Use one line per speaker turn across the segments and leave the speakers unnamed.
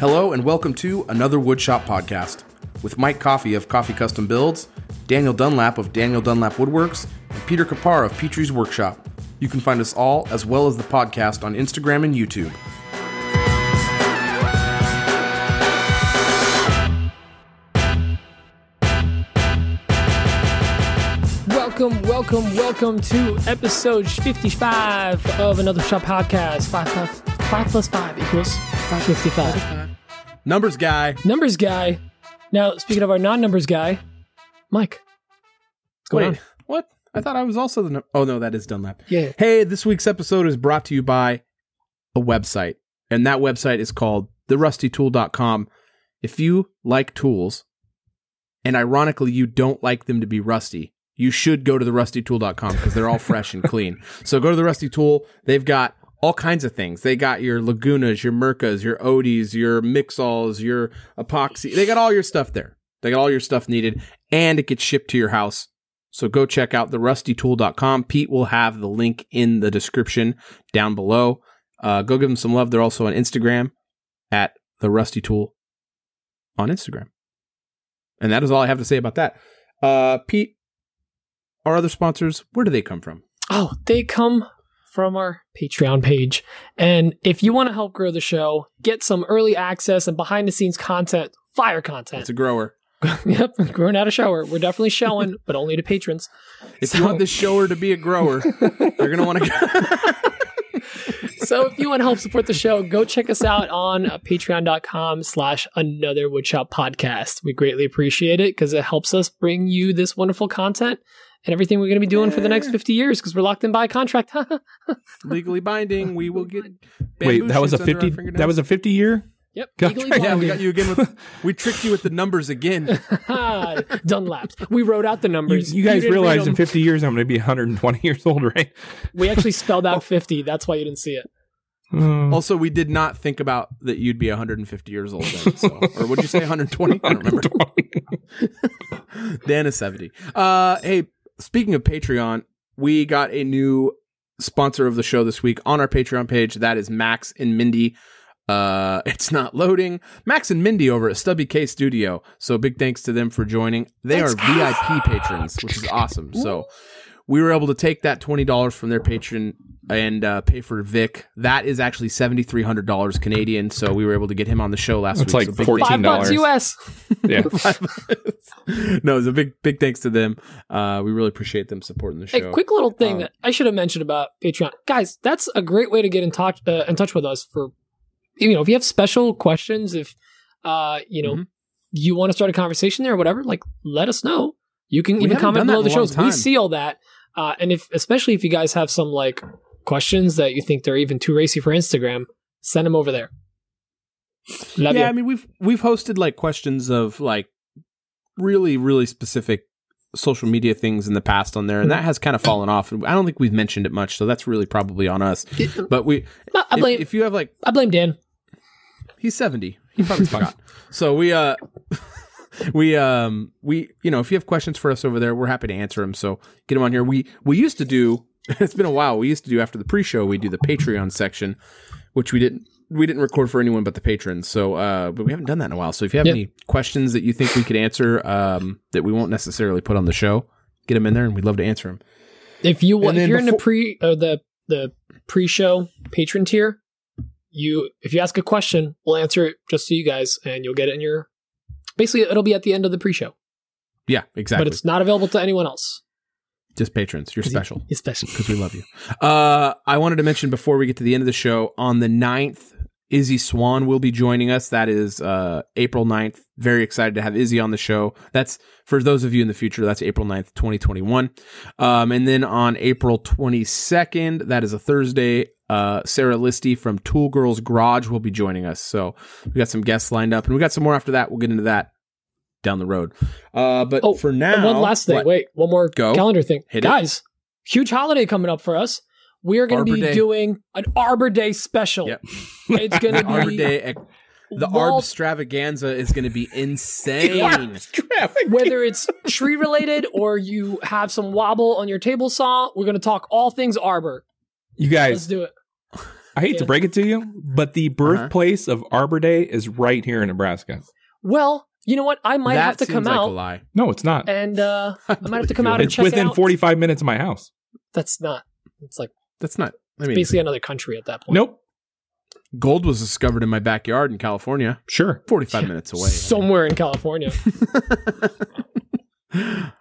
Hello and welcome to another Woodshop podcast with Mike Coffee of Coffee Custom Builds, Daniel Dunlap of Daniel Dunlap Woodworks, and Peter Kapar of Petrie's Workshop. You can find us all as well as the podcast on Instagram and YouTube.
Welcome, welcome, welcome to episode 55 of Another Shop podcast. 5 plus, five, plus 5 equals 55.
Numbers guy.
Numbers guy. Now, speaking of our non numbers guy, Mike. What's going
Wait,
on?
what? I thought I was also the. num- Oh no, that is Dunlap.
Yeah.
Hey, this week's episode is brought to you by a website, and that website is called therustytool.com. If you like tools, and ironically, you don't like them to be rusty, you should go to therustytool.com because they're all fresh and clean. So go to the Rusty Tool. They've got all kinds of things. They got your Lagunas, your Mirkas, your Odies, your Mixols, your epoxy. They got all your stuff there. They got all your stuff needed, and it gets shipped to your house. So go check out therustytool.com. Pete will have the link in the description down below. Uh, go give them some love. They're also on Instagram at the on Instagram. And that is all I have to say about that. Uh, Pete, our other sponsors, where do they come from?
Oh, they come from our Patreon page. And if you want to help grow the show, get some early access and behind the scenes content, fire content.
It's a grower.
yep, growing out a shower. We're definitely showing, but only to patrons.
If you
So-
want this shower to be a grower, you're gonna want to.
so if you want to help support the show, go check us out on uh, patreon.com slash another woodshop podcast. We greatly appreciate it because it helps us bring you this wonderful content and everything we're going to be doing for the next 50 years because we're locked in by contract.
legally binding. We will get.
Wait, that was a
shoots under our
fifty. That was a fifty year.
yep.
Gotcha.
legally
Yeah, we got you again with. We tricked you with the numbers again.
Dunlap. We wrote out the numbers.
you guys
didn't
realize in fifty years I'm going to be 120 years old, right?
we actually spelled out 50. That's why you didn't see it.
Oh,
Also, we did not think about that you'd be 150 years old then. So, or would you say 120? I don't remember. Dan is 70. Uh, hey, speaking of Patreon, we got a new sponsor of the show this week on our Patreon page. That is Max and Mindy. Uh, it's not loading. Max and Mindy over at Stubby K Studio. So big thanks to them for joining. They are VIP patrons, which is awesome. So we were able to take that twenty dollars from their patron and uh, pay for Vic. That is actually seventy three hundred dollars Canadian. So we were able to get him on the show last
That's
week.
It's like
so big
14
Five bucks
$14.
US.
yeah.
no, it's a big, big thanks to them. Uh, we really appreciate them supporting the show.
Hey, quick little thing
Um,
that I should have mentioned about Patreon, guys. That's a great way to get in touch uh, in touch with us. For you know, if you have special questions, if uh, you know,
Mhm.
you want to start a conversation there or whatever, like let us know. You can
We
even comment below the
a
shows. We see all that, uh, and if especially if you guys have some like questions that you think they're even too racy for Instagram, send them over there. Love
yeah,
you.
I mean we've we've hosted like questions of like really really specific social media things in the past on there, and that has kind of fallen off. And I don't think we've mentioned it much, so that's really probably on us. But we,
I
if,
blame
if you have like
I blame Dan.
he's 70 he probably forgot so we uh we um we you know if you have questions for us over there we're happy to answer them so get them on here we we used to do it's been a while we used to do after the pre-show we do the patreon section which we didn't we didn't record for anyone but the patrons so uh but we haven't done that in a while so if you have
Yep.
any questions that you think we could answer um that we won't necessarily put on the show get them in there and we'd love to answer them
If you want, if you're in the pre uh, the the pre-show patron tier, you if you ask a question, we'll answer it just to you guys, and you'll get it in your. Basically, it'll be at the end of the pre-show,
yeah exactly
but it's not available to anyone else.
just patrons you're special
It's special.
because we love you. Uh, I wanted to mention before we get to the end of the show on the 9th, Izzy Swan will be joining us. That is uh, April 9th. Very excited to have Izzy on the show. That's for those of you in the future, that's April 9th, 2021. Um, and then on April 22nd, that is a Thursday, uh, Sarah Listy from Tool Girls Garage will be joining us. So we got some guests lined up and we got some more after that. We'll get into that down the road. Uh, but
Oh,
for now,
one last thing.
what?
Wait, one more
Go.
calendar thing,
Hit it.
guys. Huge holiday coming up for us. We are going to be
Day.
doing an Arbor Day special.
Yep.
It's going to be
Arbor Day The
Walt-
Arb extravaganza is going to be insane.
whether it's tree related or you have some wobble on your table saw, we're going to talk all things arbor.
You guys, Let's
do it.
I hate
Yeah.
to break it to you, but the birthplace of Arbor Day is right here in Nebraska.
Well, you know what? I might
that
have to
seems
come
like a
out
lie.
No, it's not.
and uh, I might have to come out and
It's
check
within
it out.
45 minutes of my house.
That's not. It's like
That's not. I mean,
basically another country at that point.
Nope.
gold was discovered in my backyard in California,
Sure.
forty-five minutes away.
Somewhere in California.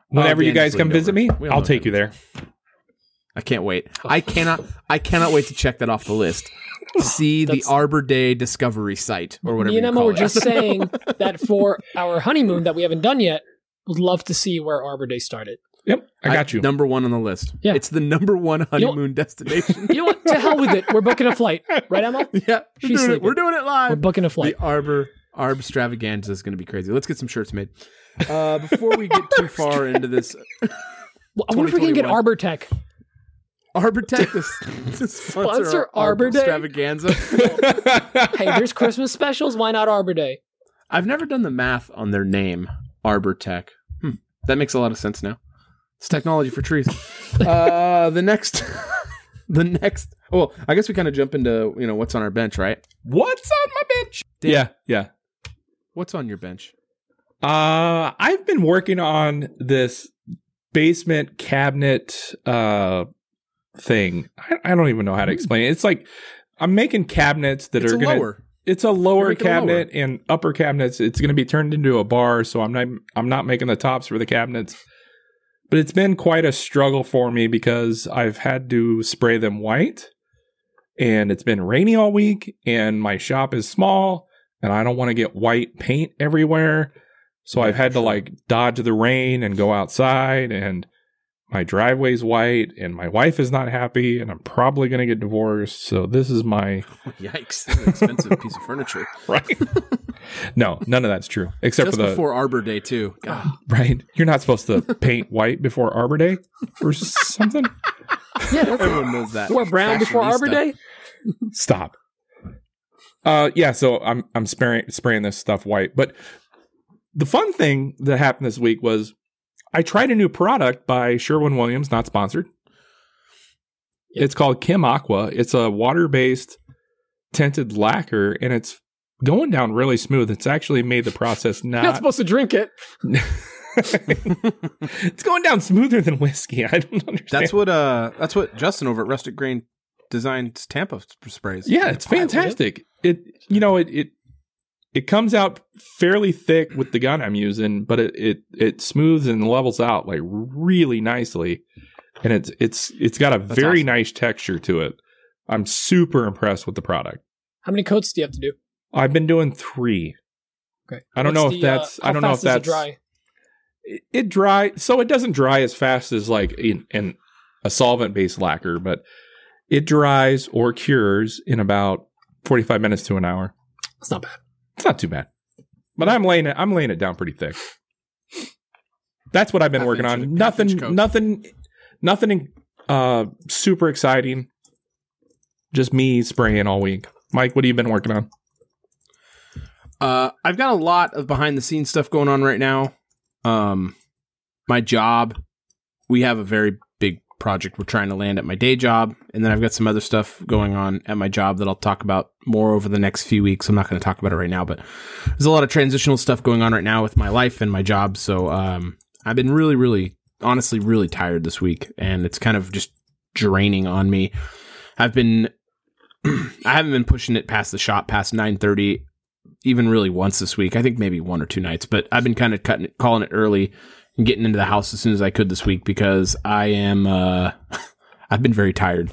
Whenever
Oh,
you guys come visit
Dover.
me, I'll take
him.
you there.
I can't wait. I cannot. I cannot wait to check that off the list. See the Arbor Day Discovery site or whatever.
Me and
you
Emma
call
were
it.
just saying that for our honeymoon that we haven't done yet, would love to see where Arbor Day started.
Yep, I got you.
Number one on the list.
Yeah.
it's the number one
know-
honeymoon destination.
You know what? To hell with it. We're booking a flight, right, Emma?
yeah,
She's
doing, it.
sleeping.
we're doing it live.
We're booking a flight.
The Arbor Arb Stravaganza is going to be crazy. Let's get some shirts made. Uh, before we get too far into this,
Well, I wonder if we can get Arbor Tech.
Arbor Tech to, to sponsor,
Sponsor
our
Arbor
Arb
Day?
Stravaganza.
Hey, there's Christmas specials. Why not Arbor Day?
I've never done the math on their name, Arbor Tech. Hmm. That makes a lot of sense now. It's technology for trees. uh, the next, the next. Well, I guess we kind of jump into you know what's on our bench, right?
What's on my bench?
Dan.
Yeah, yeah.
What's on your bench?
Uh, I've been working on this basement cabinet uh thing. I, I don't even know how to hmm. explain it. It's like I'm making cabinets that
it's
are
a
gonna.
lower.
It's a lower
making a lower.
cabinet and upper cabinets. It's going to be turned into a bar, so I'm not. I'm not making the tops for the cabinets. But it's been quite a struggle for me because I've had to spray them white, and it's been rainy all week, and my shop is small, and I don't want to get white paint everywhere. So I've had to like dodge the rain and go outside, and my driveway's white, and my wife is not happy, and I'm probably going to get divorced. So this is my
Yikes! An expensive piece of furniture.
right. no, none of that's true, except
Just
for the
before Arbor Day too. God,
right. You're not supposed to paint white before Arbor Day or something.
Yeah, that's
everyone knows that.
Wear brown before Arbor
Fashionista.
Day.
Stop. Uh, yeah. So I'm I'm spraying spraying this stuff white, but the fun thing that happened this week was I tried a new product by Sherwin Williams, not sponsored.
Yep.
It's called Kem Aqua. It's a water based tinted lacquer, and it's going down really smooth. It's actually made the process
You're not
not
supposed to drink it.
it's going down smoother than whiskey. I don't understand.
That's what uh that's what Justin over at Rustic Grain designs Tampa sprays.
yeah, it's fantastic. It you know it it it comes out fairly thick with the gun I'm using, but it it it smooths and levels out like really nicely, and it's it's it's got a
That's
very
awesome.
nice texture to it. I'm super impressed with the product.
How many coats do you have to do?
I've been doing three.
Okay.
I don't
What's
know if
uh,
that's- I don't know if
it
that's-
dry.
it, it dry so it doesn't dry as fast as like in, in a solvent based lacquer but it dries or cures in about 45 minutes to an hour
It's not bad.
It's not too bad. But i'm laying it i'm laying it down pretty thick. That's what i've been
Half
working on. nothing nothing nothing uh super exciting. Just me spraying all week. Mike what have you been working on?
Uh, I've got a lot of behind the scenes stuff going on right now. Um, my job, we have a very project we're trying to land at my day job, and then I've got some other stuff going on at my job that I'll talk about more over the next few weeks. I'm not going to talk about it right now, but there's a lot of transitional stuff going on right now with my life and my job. So, um, I've been really, really, honestly, really tired this week, and it's kind of just draining on me. I've been, I haven't been pushing it past the shop past 9:30 even really once this week. I think maybe one or two nights, but I've been kind of cutting it, calling it early getting into the house as soon as I could this week because I am uh I've been very tired.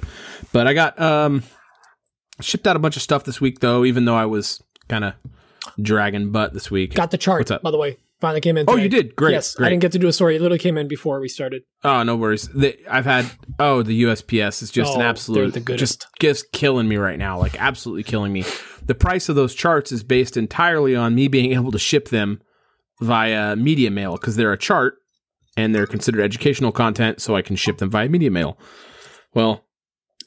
But I got um shipped out a bunch of stuff this week though, even though I was kind of dragging butt this week.
Got the chart,
What's up?
by the way. Finally came in.
oh, you did. Great.
yes,
great.
I didn't get to do a story. It literally came in before we started.
Oh, no worries. The, I've had oh the USPS is just
Oh,
an absolute
the goodest.
just just killing me right now, like absolutely killing me. The price of those charts is based entirely on me being able to ship them via media mail because they're a chart and they're considered educational content, so I can ship them via media mail. Well,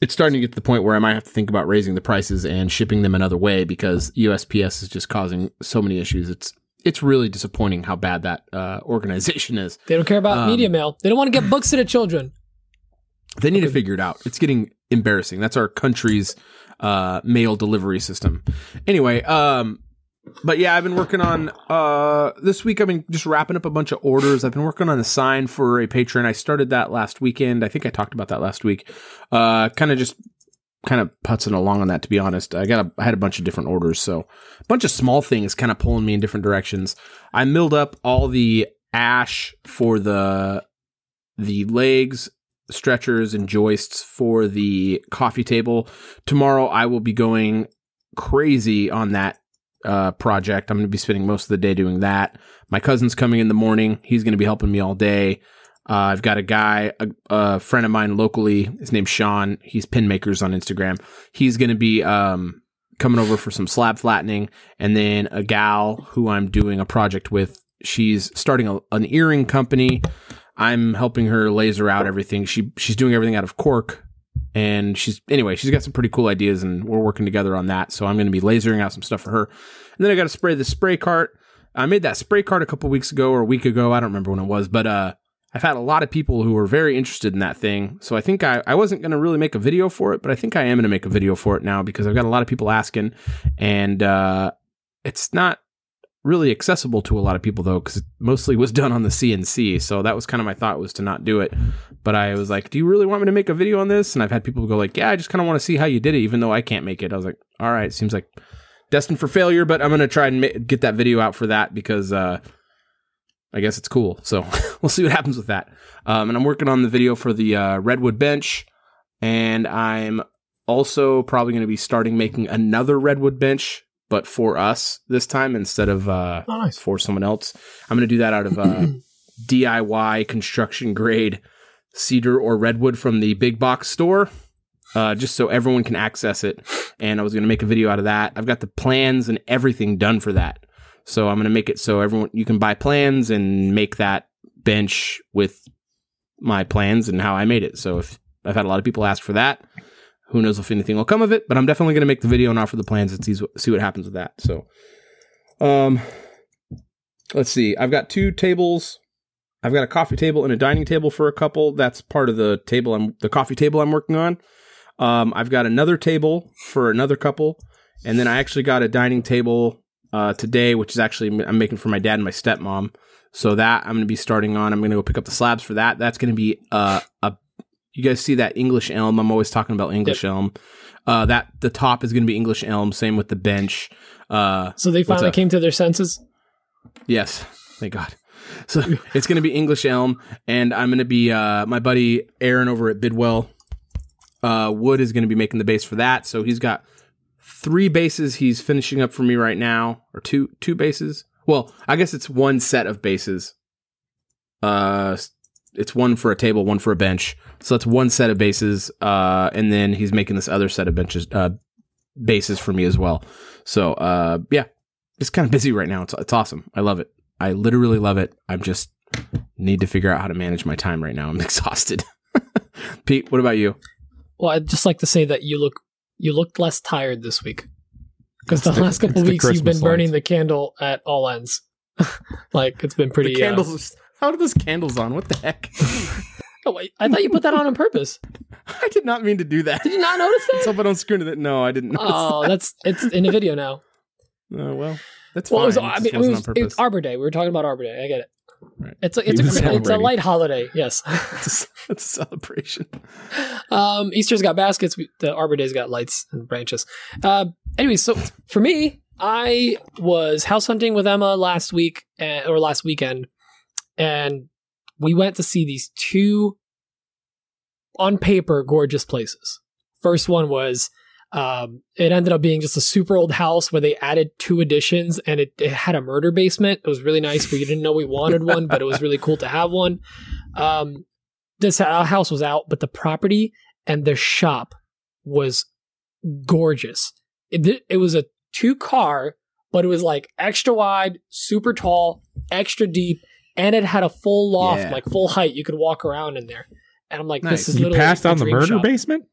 it's starting to get to the point where I might have to think about raising the prices and shipping them another way because USPS is just causing so many issues. It's it's really disappointing how bad that uh, organization is.
They don't care about
Um,
media mail. They don't want to get books to the children.
They need to figure it out. It's getting embarrassing. That's our country's uh, mail delivery system. Anyway, um, but yeah, I've been working on uh, this week. I've been just wrapping up a bunch of orders. I've been working on a sign for a patron. I started that last weekend. I think I talked about that last week. Uh, kind of just kind of putzing along on that. To be honest, I got a, I had a bunch of different orders, so a bunch of small things kind of pulling me in different directions. I milled up all the ash for the the legs stretchers and joists for the coffee table. Tomorrow I will be going crazy on that uh, project. I'm going to be spending most of the day doing that. My cousin's coming in the morning. He's going to be helping me all day. Uh, I've got a guy, a, a, friend of mine locally. His name's Sean. He's pin makers on Instagram. He's going to be um, coming over for some slab flattening, and then a gal who I'm doing a project with. She's starting a, an earring company. I'm helping her laser out everything. She she's doing everything out of cork, and she's anyway. She's got some pretty cool ideas, and we're working together on that. So I'm going to be lasering out some stuff for her, and then I got to spray the spray cart. I made that spray cart a couple weeks ago or a week ago. I don't remember when it was, but uh, I've had a lot of people who were very interested in that thing. So I think I, I wasn't going to really make a video for it, but I think I am going to make a video for it now because I've got a lot of people asking, and uh, it's not really accessible to a lot of people though because it mostly was done on the cnc so that was kind of my thought was to not do it. But i was like do you really want me to make a video on this? And i've had people go like yeah i just kind of want to see how you did it even though i can't make it. I was like all right seems like destined for failure but i'm gonna try and ma- get that video out for that because uh i guess it's cool. So we'll see what happens with that. Um and i'm working on the video for the uh, redwood bench and i'm also probably going to be starting making another redwood bench but for us this time instead of uh,
Oh, nice.
for someone else. I'm going to do that out of uh, DIY construction grade cedar or redwood from the big box store, uh, just so everyone can access it. And I was going to make a video out of that. I've got the plans and everything done for that. So I'm going to make it so everyone you can buy plans and make that bench with my plans and how I made it. So if I've had a lot of people ask for that, who knows if anything will come of it, but I'm definitely going to make the video and offer the plans and see, see what happens with that. So, um, let's see. I've got two tables. I've got a coffee table and a dining table for a couple. That's part of the table I'm the coffee table I'm working on. Um, I've got another table for another couple, and then I actually got a dining table uh, today, which is actually I'm making for my dad and my stepmom. So that I'm going to be starting on. I'm going to go pick up the slabs for that. That's going to be uh, a. You guys see that English elm? I'm always talking about English elm. Uh, that the top is going to be English elm. Same with the bench. Uh,
So they finally came to their senses.
Yes, thank God. So it's going to be English elm, and I'm going to be uh, my buddy Aaron over at Bidwell. Uh, Wood is going to be making the base for that. So he's got three bases he's finishing up for me right now, or two two bases. Well, I guess it's one set of bases. Uh, it's one for a table, one for a bench. So that's one set of bases. Uh, and then he's making this other set of benches, uh, bases for me as well. So, uh, yeah, it's kind of busy right now. It's, it's awesome. I love it. I literally love it. I'm just need to figure out how to manage my time right now. I'm exhausted. Pete, what about you?
Well, I'd just like to say that you look you looked less tired this week because the
the-
last couple
it's the
weeks you've been burning
lights.
the candle at all ends. like it's been pretty.
the
uh,
candles. How are those candles on? What the heck?
oh, wait, I thought you put that on on purpose.
I did not mean to do that.
Did you not notice
Let's
that?
hope I don't screw into that. No, I didn't. Notice
Oh, that's it's in the video now.
that. Oh, well, that's
Well, it
fine.
was, I
It
mean,
just
it was, it was Arbor Day. We were talking about Arbor Day. I get it.
Right.
It's a it's a, it's a light holiday. Yes.
It's a- it's a celebration.
Um, Easter's got baskets. We, the Arbor Day's got lights and branches. Uh, anyway, so for me, I was house hunting with Emma last week uh, or last weekend, and we went to see these two, on paper, gorgeous places. First one was. Um, it ended up being just a super old house where they added two additions and it, it had a murder basement. It was really nice. We didn't know we wanted one, but it was really cool to have one. Um, this house was out, but the property and the shop was gorgeous. It it was a two car, but it was like extra wide, super tall, extra deep, and it had a full loft,
Yeah.
like full height. You could walk around in there. And I'm like,
Nice.
this is
You
literally
passed on the murder
shop.
basement?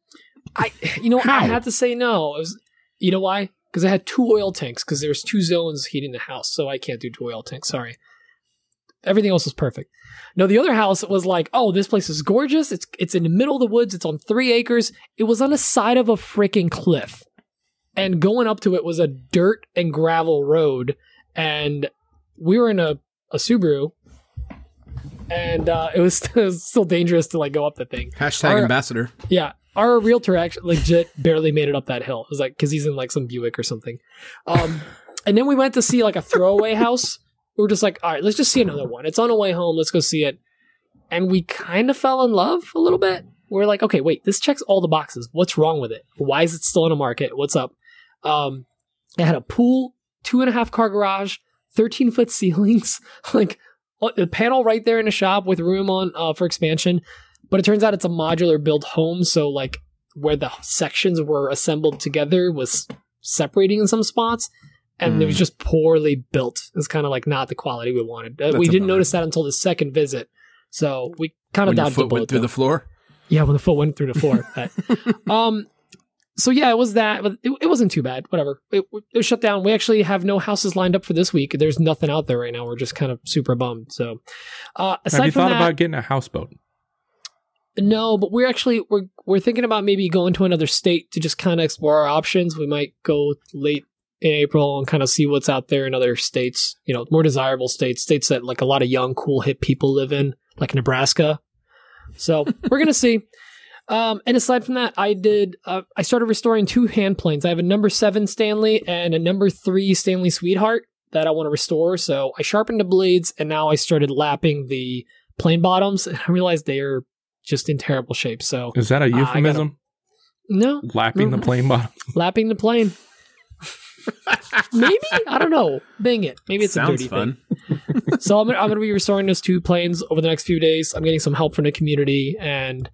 I, you know, I
How?
had to say no. It was, you know why? Because I had two oil tanks. Because there's two zones heating the house, so I can't do two oil tanks. Sorry. everything else was perfect. No, the other house was like, oh, this place is gorgeous. It's it's in the middle of the woods. It's on three acres. It was on the side of a freaking cliff, and going up to it was a dirt and gravel road. And we were in a a Subaru, and uh, it, was, it was still dangerous to like go up the thing.
Hashtag
Our-
ambassador.
Yeah, our realtor actually legit barely made it up that hill. It was like because he's in like some Buick or something. Um, and then we went to see like a throwaway house. We were just like, all right, let's just see another one. It's on our way home. Let's go see it. And we kind of fell in love a little bit. We're like, okay, wait, this checks all the boxes. What's wrong with it? Why is it still in the market? What's up? Um, it had a pool, two and a half car garage, thirteen foot ceilings, like the panel right there in the shop with room on uh, for expansion. But it turns out it's a modular built home, so like where the sections were assembled together was separating in some spots, and it was
Mm.
just poorly built. It's kind of like not the quality we wanted. Uh, we didn't notice that until the second visit, so we kind of the
foot went through
though.
the floor.
Yeah, when the foot went through the floor. But, um, so yeah, it was that, but it, it wasn't too bad. Whatever. It, it was shut down. We actually have no houses lined up for this week. There's nothing out there right now. We're just kind of super bummed. So, uh, aside
Have you
from
thought
that,
about getting a houseboat?
no, but we're actually we're we're thinking about maybe going to another state to just kind of explore our options. We might go late in April and kind of see what's out there in other states. You know, more desirable states, states that like a lot of young, cool, hip people live in, like Nebraska. So we're gonna see. Um, and aside from that, I did. Uh, I started restoring two hand planes. I have a number seven Stanley and a number three Stanley Sweetheart that I want to restore. So I sharpened the blades, and now I started lapping the plane bottoms. And I realized they are just in terrible shape. So
Is that a
Uh, gotta-
euphemism?
no,
Lapping the plane bottom.
lapping the plane. Maybe I don't know. Bang it. Maybe it's a
Sounds
dirty
fun.
thing. So I'm gonna, I'm gonna be restoring those two planes over the next few days. I'm getting some help from the community, and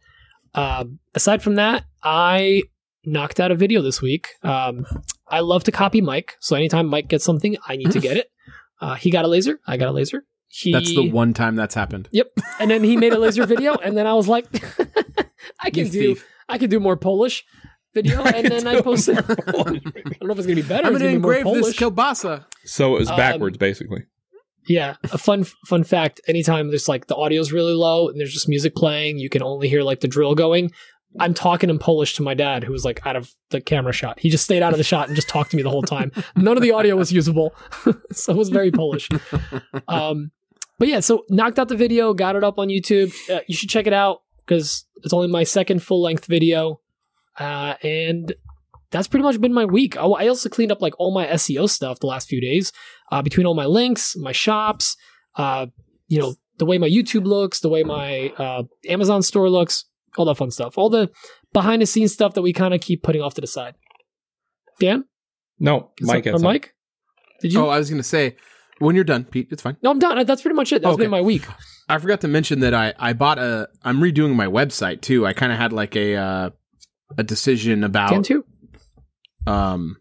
um, aside from that, I knocked out a video this week. Um, I love to copy Mike, so anytime Mike gets something, I need to get it. Uh, he got a laser. I got a laser. He,
That's the one time that's happened.
Yep. And then he made a laser video, and then I was like, I can
You
do
thief.
I can do more Polish video, and then I posted. I don't know if it's gonna be better.
I'm going to
gonna be more
engrave this kielbasa.
So it was
Um,
backwards, basically.
Yeah, a fun fun fact. Anytime there's like the audio's really low and there's just music playing, you can only hear like the drill going. I'm talking in Polish to my dad, who was like out of the camera shot. He just stayed out of the shot and just talked to me the whole time. None of the audio was usable, so it was very Polish. Um, but yeah, so knocked out the video, got it up on YouTube. Uh, you should check it out because it's only my second full length video, uh, and that's pretty much been my week. Oh, I also cleaned up like all my SEO stuff the last few days uh, between all my links, my shops, uh, you know, the way my YouTube looks, the way my uh, Amazon store looks, all that fun stuff, all the behind the scenes stuff that we kind of keep putting off to the side. Dan,
No, Mike
or
has something.
Mike, did you?
Oh, I was going to say, when you're done, Pete, it's fine.
no, I'm done. That's pretty much it. That's
Okay.
been my week.
I forgot to mention that I I bought a. I'm redoing my website too. I kind of had like a uh, a decision
Dan
about
too.
Um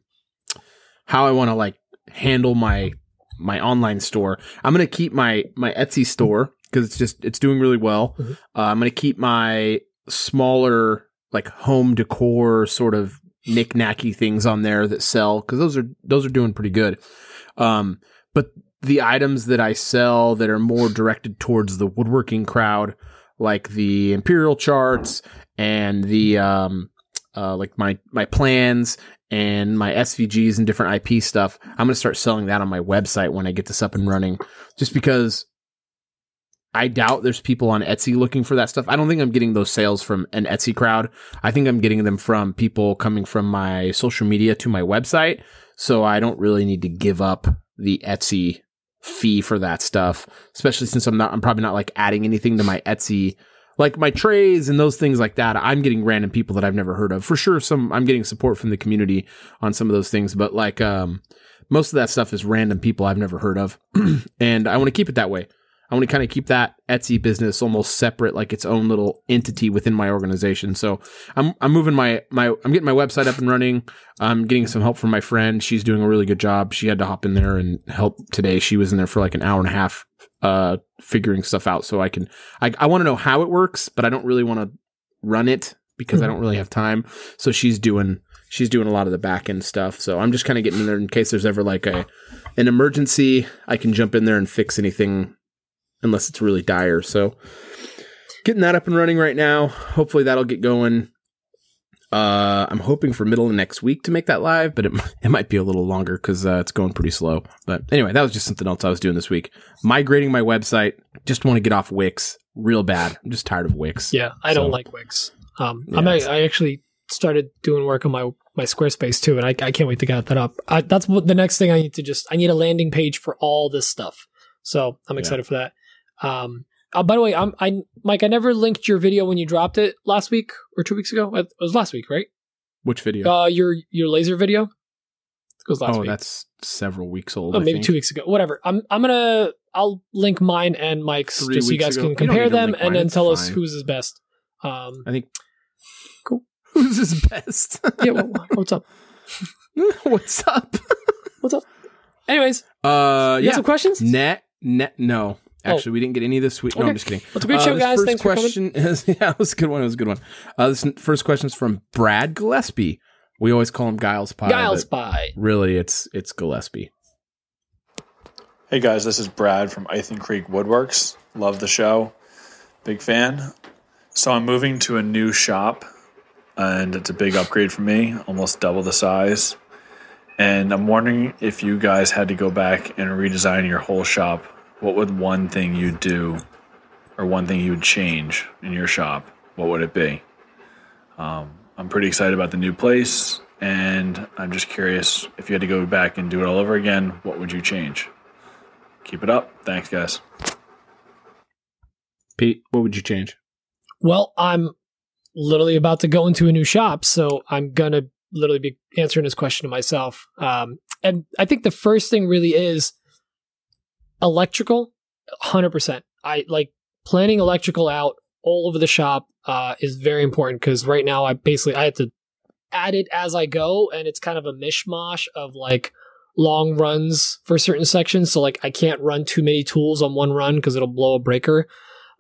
how I want to like handle my my online store. I'm gonna keep my my Etsy store because it's just it's doing really well.
Mhm.
Uh, I'm gonna keep my smaller like home decor sort of knick-knacky things on there that sell because those are those are doing pretty good. Um, but the items that I sell that are more directed towards the woodworking crowd, like the imperial charts and the um, uh, like my my plans and my SVGs and different IP stuff. I'm going to start selling that on my website when I get this up and running, just because I doubt there's people on Etsy looking for that stuff. I don't think I'm getting those sales from an Etsy crowd. I think I'm getting them from people coming from my social media to my website. So I don't really need to give up the Etsy fee for that stuff, especially since I'm not, I'm probably not like adding anything to my Etsy like my trays and those things like that i'm getting random people that i've never heard of. For sure some i'm getting support from the community on some of those things but like um most of that stuff is random people i've never heard of. And i want to keep it that way. I want to kind of keep that etsy business almost separate like its own little entity within my organization. So i'm i'm moving my my i'm getting my website up and running. I'm getting some help from my friend. She's doing a really good job. She had to hop in there and help today. She was in there for like an hour and a half uh figuring stuff out so i can I, I want to know how it works, but I don't really want to run it because I don't really have time. So she's doing she's doing a lot of the back end stuff. So I'm just kind of getting in there in case there's ever like a an emergency. I can jump in there and fix anything unless it's really dire. So getting that up and running right now. Hopefully that'll get going. Uh, I'm hoping for middle of next week to make that live, but it, it might be a little longer because uh, it's going pretty slow. But anyway, that was just something else I was doing this week. Migrating my website. Just want to get off Wix real bad. I'm just tired of Wix.
Yeah, I don't like Wix. Um,
Yeah,
I'm, I, actually started doing work on my my Squarespace too, and I, I can't wait to get that up. I, that's what the next thing I need to just I need a landing page for all this stuff. So I'm excited for that. Um, uh, by the way, I'm I Mike. I never linked your video when you dropped it last week or two weeks ago. It was last week, right?
Which video?
Uh, your your laser video. It was last
oh,
week.
that's several weeks old.
Oh,
I
maybe two weeks ago. Whatever. I'm I'm gonna I'll link mine and Mike's
Three
just so you guys
ago.
can compare them and
mine,
then
it's
tell us
fine.
whose is best. Um,
I think.
Cool.
Who's his best?
yeah. What, what's up?
What's up?
What's up? Anyways,
Uh,
you got
yeah.
some questions?
Net, net. No, actually, we didn't get any of this week. No,
Okay.
I'm just kidding.
Well, it's a great
Uh,
show, guys.
First
Thanks for coming.
question is yeah, it was a good one. It was a good one. Uh, this first question is from Brad Gillespie. We always call him Giles Pie.
Giles
but
Spy.
Really, it's it's Gillespie.
Hey guys, this is Brad from Ithan Creek Woodworks. Love the show. Big fan. So I'm moving to a new shop and it's a big upgrade for me, almost double the size. And I'm wondering if you guys had to go back and redesign your whole shop, what would one thing you'd do or one thing you would change in your shop? What would it be? Um, I'm pretty excited about the new place and I'm just curious if you had to go back and do it all over again, what would you change? Keep it up. Thanks, guys.
Pete, what would you change?
Well, I'm literally about to go into a new shop, so I'm gonna literally be answering this question to myself. Um, and I think the first thing really is electrical, hundred percent. I like planning electrical out all over the shop uh, is very important because right now I basically I have to add it as I go, and it's kind of a mishmash of like long runs for certain sections. So like I can't run too many tools on one run because it'll blow a breaker.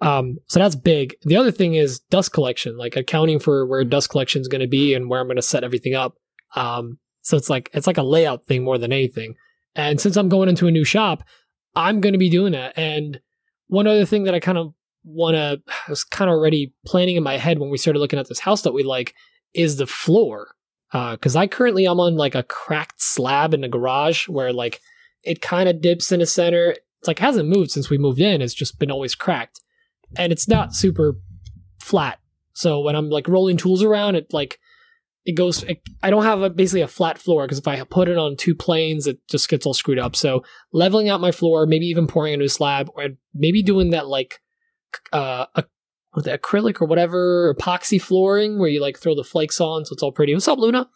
Um, so that's big. The other thing is dust collection, like accounting for where dust collection is going to be and where I'm going to set everything up. Um, so it's like it's like a layout thing more than anything. And since I'm going into a new shop, I'm going to be doing that. And one other thing that I kind of want to, I was kind of already planning in my head when we started looking at this house that we like, is the floor. Uh, because I currently I'm on like a cracked slab in the garage where like it kind of dips in the center. It's like hasn't moved since we moved in. It's just been always cracked and it's not super flat. So when I'm like rolling tools around, it like it goes. I don't have a, basically a flat floor because if I put it on two planes, it just gets all screwed up. So leveling out my floor, maybe even pouring a new slab, or maybe doing that like uh, a, what the acrylic or whatever epoxy flooring where you like throw the flakes on, so it's all pretty. What's up, Luna?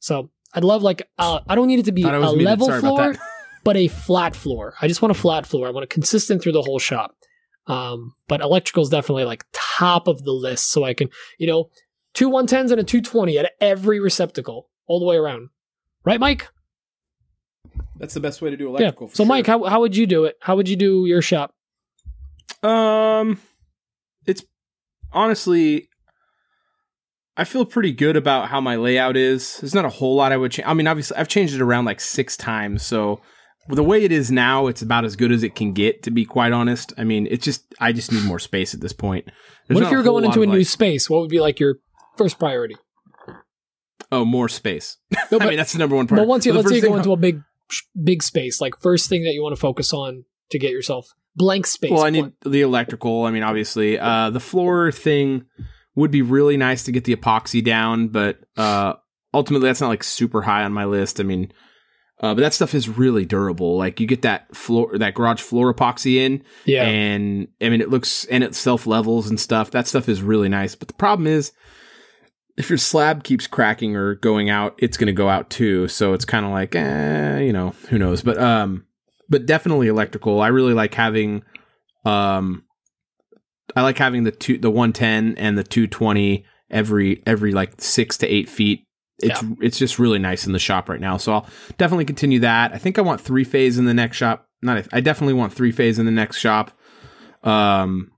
So I'd love like uh, I don't need it to be a level floor but a flat floor. I just want a flat floor. I want it consistent through the whole shop. Um, but electrical is definitely like top of the list. So I can, you know, two 110s and a 220 at every receptacle all the way around. Right, Mike?
That's the best way to do electrical. Yeah.
So, Mike, how, how would you do it? How would you do your shop?
Um, it's honestly, I feel pretty good about how my layout is. There's not a whole lot I would change. I mean, obviously, I've changed it around like six times, so the way it is now, it's about as good as it can get. To be quite honest, I mean, it's just I just need more space at this point. There's
what if
you're
going into a
of,
new space? What would be like your first priority?
oh more space?
No,
I mean, that's the number one part.
well, once you
The
let's say you go into a big, big space, like first thing that you want to focus on to get yourself blank space.
Well, I need
blank-
the electrical. I mean, obviously, uh, the floor thing would be really nice to get the epoxy down, but uh, ultimately, that's not like super high on my list. I mean, uh, but that stuff is really durable. Like you get that floor, that garage floor epoxy in,
yeah.
and I mean, it looks and it self levels and stuff. That stuff is really nice. But the problem is, if your slab keeps cracking or going out, it's going to go out too. So it's kind of like, eh, you know, who knows? But um, but definitely electrical. I really like having, um, I like having the two, the one ten and the two twenty every every like six to eight feet. It's it's just really nice in the shop right now. So I'll definitely continue that. I think I want three phase in the next shop. Not I definitely want three phase in the next shop. Um,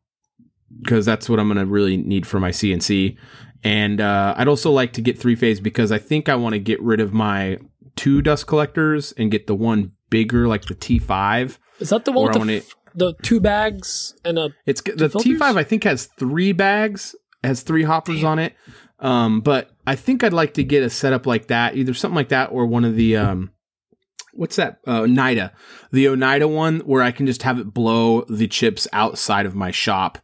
because that's what I'm gonna really need for my CNC. And uh, I'd also like to get three phase because I think I want to get rid of my two dust collectors and get the one bigger, like the T5.
Is that the one with the, f- the two bags and a
It's the
filters?
T5 I think has 3 bags, has 3 hoppers on it. Um but I think I'd like to get a setup like that, either something like that or one of the um what's that? Uh Oneida. The Oneida one where I can just have it blow the chips outside of my shop.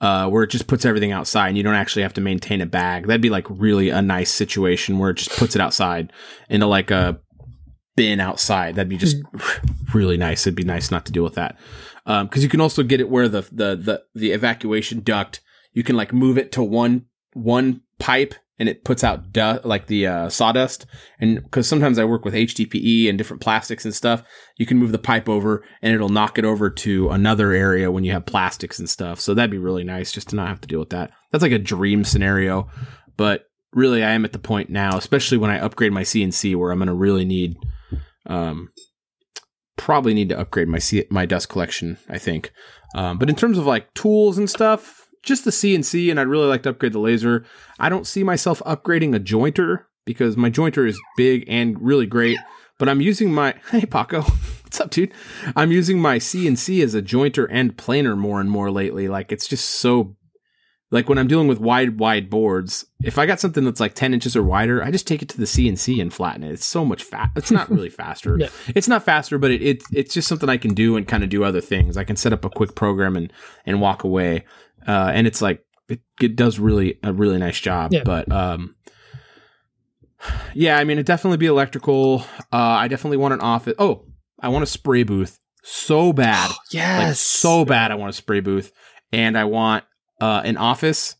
Uh, where it just puts everything outside and you don't actually have to maintain a bag. That'd be like really a nice situation where it just puts it outside into like a bin outside. That'd be just really nice. It'd be nice not to deal with that. Um, cause you can also get it where the, the, the, the evacuation duct, you can like move it to one, one pipe and it puts out dust, like the, uh, sawdust. And cause sometimes I work with HDPE and different plastics and stuff, you can move the pipe over and it'll knock it over to another area when you have plastics and stuff. So that'd be really nice just to not have to deal with that. That's like a dream scenario, but really I am at the point now, especially when I upgrade my CNC where I'm going to really need, um, probably need to upgrade my C- my dust collection. I think, um, but in terms of like tools and stuff, just the CNC, and I'd really like to upgrade the laser. I don't see myself upgrading a jointer because my jointer is big and really great. But I'm using my hey Paco, what's up, dude? I'm using my CNC as a jointer and planer more and more lately. Like it's just so like when I'm dealing with wide, wide boards, if I got something that's like 10 inches or wider, I just take it to the CNC and flatten it. It's so much fast. It's not really faster.
Yeah.
It's not faster, but it, it, it's just something I can do and kind of do other things. I can set up a quick program and, and walk away. Uh, and it's like, it, it does really, a really nice job.
Yeah.
But, um, yeah, I mean, it definitely be electrical. Uh, I definitely want an office. Oh, I want a spray booth so bad.
yes,
Like so bad I want a spray booth and I want uh, an office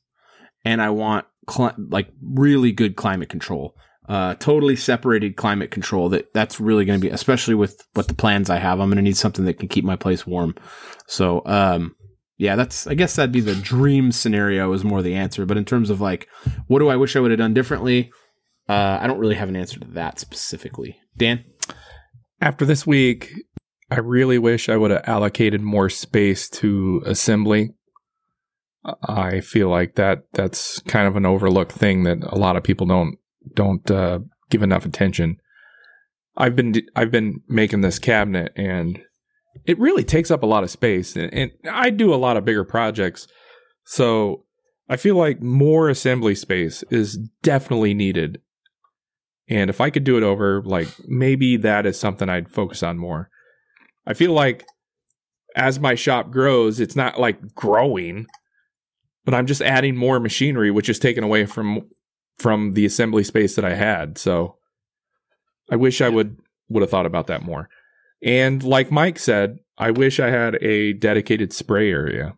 and I want cli- like really good climate control. Uh, totally separated climate control that that's really going to be especially with what the plans I have. I'm going to need something that can keep my place warm. So, um yeah, that's I guess that'd be the dream scenario is more the answer, but in terms of like what do I wish I would have done differently? Uh, I don't really have an answer to that specifically. Dan?
After this week, I really wish I would have allocated more space to assembly. I feel like that that's kind of an overlooked thing that a lot of people don't don't uh, give enough attention. I've been I've been making this cabinet and it really takes up a lot of space and, and I do a lot of bigger projects. So I feel like more assembly space is definitely needed. And if I could do it over, like maybe that is something I'd focus on more. I feel like as my shop grows, it's not like growing, but I'm just adding more machinery, which is taken away from from the assembly space that I had. So I wish I would would have thought about that more. And like Mike said, I wish I had a dedicated spray area.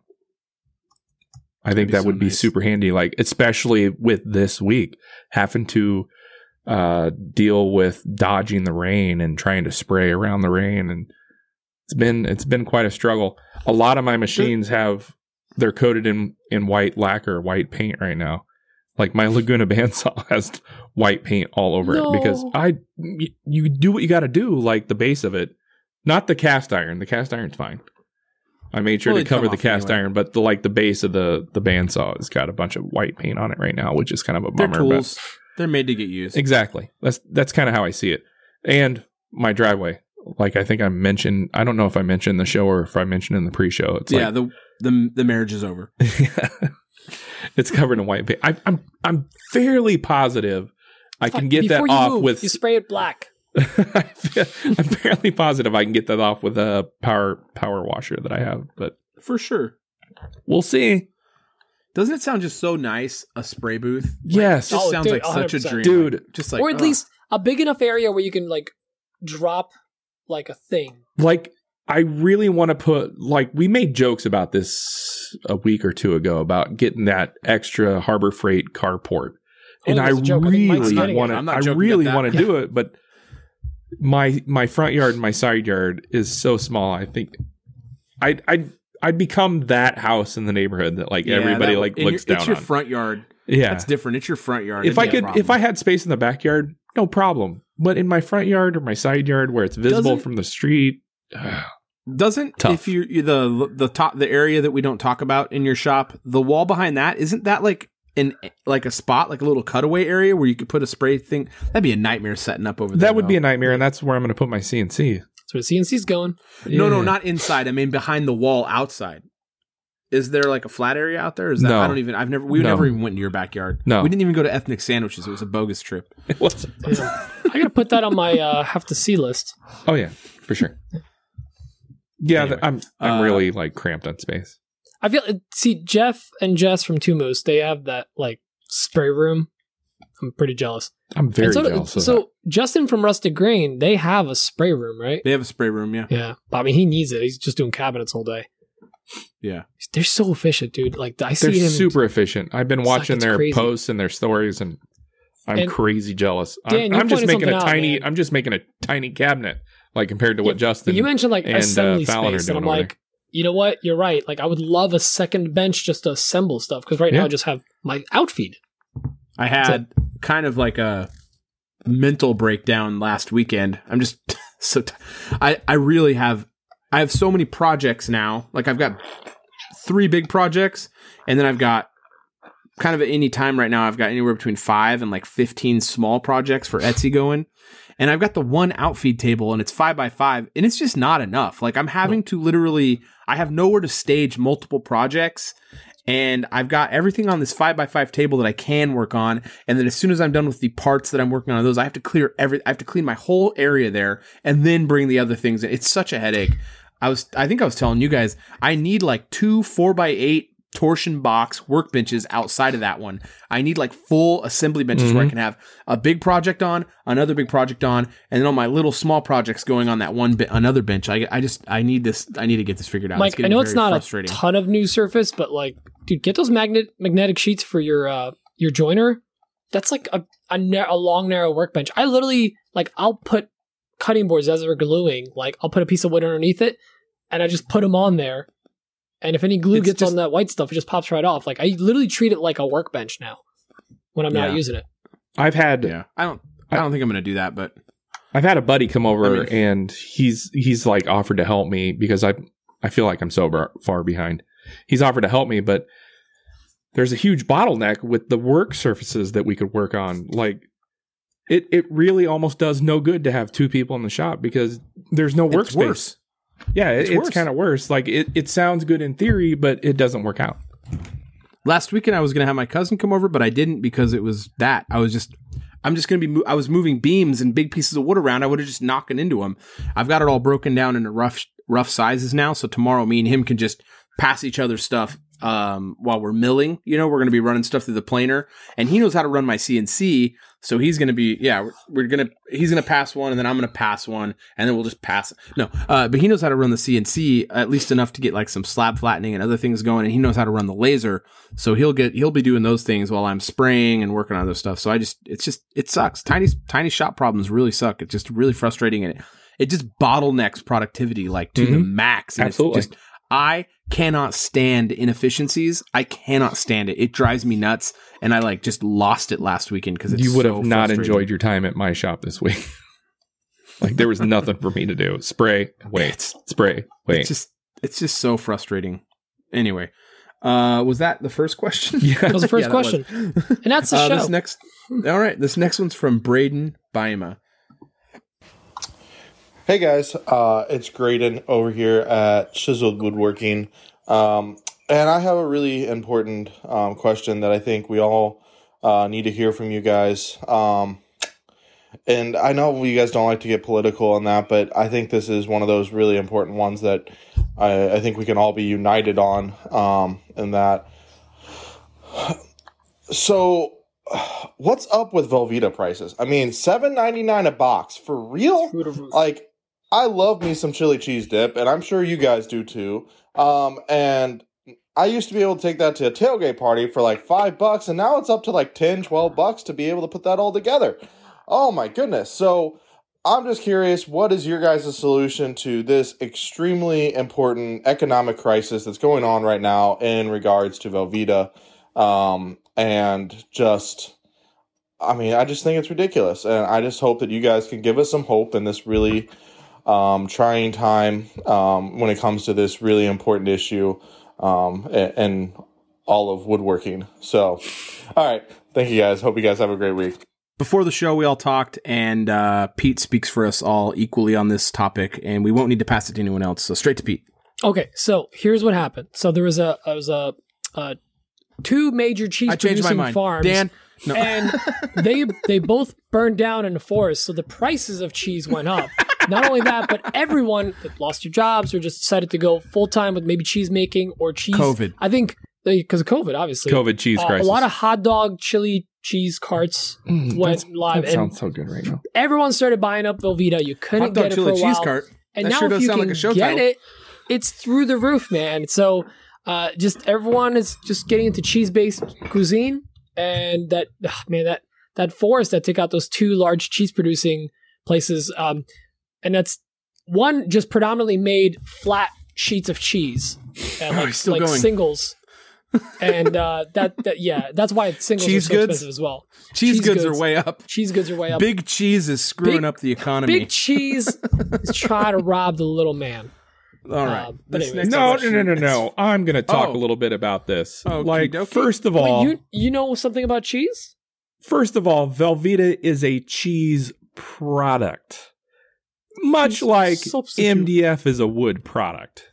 I think
That'd be
that
so
would be
nice.
super handy, like especially with this week having to uh, deal with dodging the rain and trying to spray around the rain, and it's been it's been quite a struggle. A lot of my machines have they're coated in in white lacquer, white paint right now. Like my Laguna bandsaw has white paint all over
No.
it because I you do what you got to do, like the base of it, not the cast iron. The cast iron's fine. I made sure
Well,
to cover the cast
anyway.
iron, but the like the base of the the bandsaw has got a bunch of white paint on it right now, which is kind of a
They're
bummer. but-
tools. They're made to get used.
Exactly. That's that's kind of how I see it. And my driveway, like I think I mentioned, I don't know if I mentioned the show or if I mentioned in the pre-show. It's
yeah,
like
the the the marriage is over.
it's covered in white paint. I, I'm I'm fairly positive I can get that
Before you
off
move,
with.
you spray it black.
I'm fairly positive I can get that off with a power power washer that I have, but
For sure.
we'll see.
Doesn't it sound just so nice? A spray booth.
Yes,
Just
Oh,
sounds
dude,
like such a dream,
Dude.
Like, just like
or at
ugh.
least a big enough area where you can like drop like a thing.
like I really want to put like we made jokes about this a week or two ago about getting that extra Harbor Freight carport, oh,
I
and I
it's a joke. I think Mike's
really want to.
I'm
I really want to do it, but my my front yard and my side yard is so small. I think I I I'd become that house in the neighborhood that like
Yeah,
everybody
that-
like looks
your-
down
It's your
on.
front yard.
yeah,
That's different. It's your front yard.
if I could if I had space in the backyard, no problem. But in my front yard or my side yard where it's visible
Doesn't-
from the street,
doesn't
Tough.
if you- the the top the area that we don't talk about in your shop, the wall behind that isn't that like an like a spot like a little cutaway area where you could put a spray thing? That'd be a nightmare setting up over there.
that would be a nightmare, and that's where I'm going to put my CNC.
That's So the CNC's going.
No, no, not inside. I mean behind the wall outside. Is there like a flat area out there? Is that
No.
I don't even I've never we
No.
never even went into your backyard.
No.
We didn't even go to ethnic sandwiches. It was a bogus trip.
It was-
Yeah. I gotta put that on my uh, have to see list.
oh yeah, for sure. Yeah,
Anyway,
I'm I'm
uh,
really like cramped on space.
I feel see Jeff and Jess from Two Moose. They have that like spray room. I'm pretty jealous.
I'm very
And so,
jealous. Of
so
that.
Justin from Rusted Grain, they have a spray room, right?
They have a spray room, yeah.
Yeah, but I mean he needs it. He's just doing cabinets all day.
Yeah.
They're so efficient, dude. Like I see
They're
him.
super efficient. I've been
It's like
watching their
crazy.
posts and their stories, and I'm
And-
crazy jealous.
Dan,
I'm, I'm just making a
something out,
tiny.
man.
I'm just making a tiny cabinet, like compared to what Justin.
you mentioned like
and, uh,
assembly
Fallon are
space, and I'm
doing over
like, you know what? You're right. Like I would love a second bench just to assemble stuff because right now I just have my outfeed.
I had kind of like a mental breakdown last weekend. I'm just so t- I I really have I have so many projects now. Like I've got three big projects and then I've got kind of at any time right now I've got anywhere between 5 and like 15 small projects for Etsy going. And I've got the one outfeed table and it's 5 by 5 and it's just not enough. Like I'm having to literally I have nowhere to stage multiple projects and I've got everything on this five by five table that I can work on. And then as soon as I'm done with the parts that I'm working on those, I have to clear every, I have to clean my whole area there and then bring the other things in. It's such a headache. I was, I think I was telling you guys, I need like two four by eight torsion box workbenches outside of that one. I need like full assembly benches where I can have a big project on, another big project on, and then all my little small projects going on that one bit, another bench. I, I just, I need this, I need to get this figured out.
Mike, I know it's not a ton of new surface, but like, dude, get those magnet magnetic sheets for your uh your joiner. That's like a a, nar- a long narrow workbench. I literally like I'll put cutting boards as they're gluing. Like I'll put a piece of wood underneath it, and I just put them on there. And if any glue
It's
gets
just-
on that white stuff, it just pops right off. Like I literally treat it like a workbench now when I'm not using it.
I've had
Yeah, I don't. I don't think I'm going to do that, but
I've had a buddy come over
I mean-
and he's he's like offered to help me because I I feel like I'm so far behind. He's offered to help me, but there's a huge bottleneck with the work surfaces that we could work on. Like it it really almost does no good to have two people in the shop because there's no
it's
workspace. Yeah, it,
It's
it's, kind of worse. Like it, it sounds good in theory, but it doesn't work out.
Last weekend I was going to have my cousin come over, but I didn't because it was that I was just. I'm just going to be. Mo- I was moving beams and big pieces of wood around. I would have just knocking into them. I've got it all broken down into rough, rough sizes now. So tomorrow, me and him can just pass each other stuff um, while we're milling. You know, we're going to be running stuff through the planer, and he knows how to run my CNC. So he's going to be, yeah, we're, we're going to, he's going to pass one, and then I'm going to pass one, and then we'll just pass. No, uh, but he knows how to run the CNC at least enough to get like some slab flattening and other things going, and he knows how to run the laser. So he'll get, he'll be doing those things while I'm spraying and working on other stuff. So I just, it's just, it sucks. Tiny, tiny shop problems really suck. It's just really frustrating, and it, it just bottlenecks productivity like to the
Mhm.
max. And it's
Absolutely.
just, I cannot stand inefficiencies. I cannot stand it. It drives me nuts. And I like just lost it last weekend because it's
you would
so
have not enjoyed your time at my shop this week. like there was nothing for me to do. Spray, wait,
It's-
spray, wait.
It's just it's just so frustrating. Anyway, uh, was that the first question?
Yeah.
That was the first
Yeah, that
question, and that's the
Uh,
show.
this next, all right. This next one's from Braden Baima.
Hey guys, uh, it's Graydon over here at Chiseled Woodworking. Um, and I have a really important um, question that I think we all uh, need to hear from you guys. Um, and I know you guys don't like to get political on that, but I think this is one of those really important ones that I, I think we can all be united on. Um, and that. So, what's up with Velveeta prices? I mean, seven ninety nine a box for real?
Through the roof.
like I love me some chili cheese dip, and I'm sure you guys do too. Um, and I used to be able to take that to a tailgate party for like five bucks, and now it's up to like 10, 12 bucks to be able to put that all together. Oh my goodness. So I'm just curious, what is your guys' solution to this extremely important economic crisis that's going on right now in regards to Velveeta? Um, and just I mean, I just think it's ridiculous, and I just hope that you guys can give us some hope in this really um, trying time um, when it comes to this really important issue um, and, and all of woodworking. So, all right, thank you guys. Hope you guys have a great week.
before the show, we all talked, and uh, Pete speaks for us all equally on this topic, and we won't need to pass it to anyone else. So straight to Pete.
Okay, so here's what happened. So there was a there was a, uh two major cheese
I changed my
producing
mind.
farms.
Dan, no.
and they they both burned down in the forest, so the prices of cheese went up. Not only that, but everyone that lost their jobs or just decided to go full time with maybe cheese making or cheese.
COVID.
I think because of COVID, obviously.
COVID cheese
Uh,
crisis.
a lot of hot dog, chili cheese carts
Mm,
went live,
That
and
sounds so good right now.
everyone started buying up Velveeta. You couldn't
hot dog
get it
chili
for a
cheese
while.
cart.
And
That
now
sure
if
does
you
sound
can
like a show
get
title.
it, it's through the roof, man. So uh, just everyone is just getting into cheese based cuisine, and that ugh, man that that forest that took out those two large cheese producing places, um, and that's one just predominantly made flat sheets of cheese, and
Oh,
like,
he's still
like
going.
singles. and uh, that, that yeah, that's why singles
Cheese
are so
goods?
expensive as well.
Cheese,
cheese
goods,
goods.
are way up.
Cheese goods are way up.
Big cheese is screwing
Big-
up the economy.
Big cheese is trying to rob the little man.
all right.
uh, but
This
No, no, no, no, no. I'm going to talk
Oh.
a little bit about this.
Okie
like,
dokie.
first of
Wait,
all,
you you know something about cheese?
first of all, Velveeta is a cheese product, much
Cheese
like
substitute.
MDF is a wood product.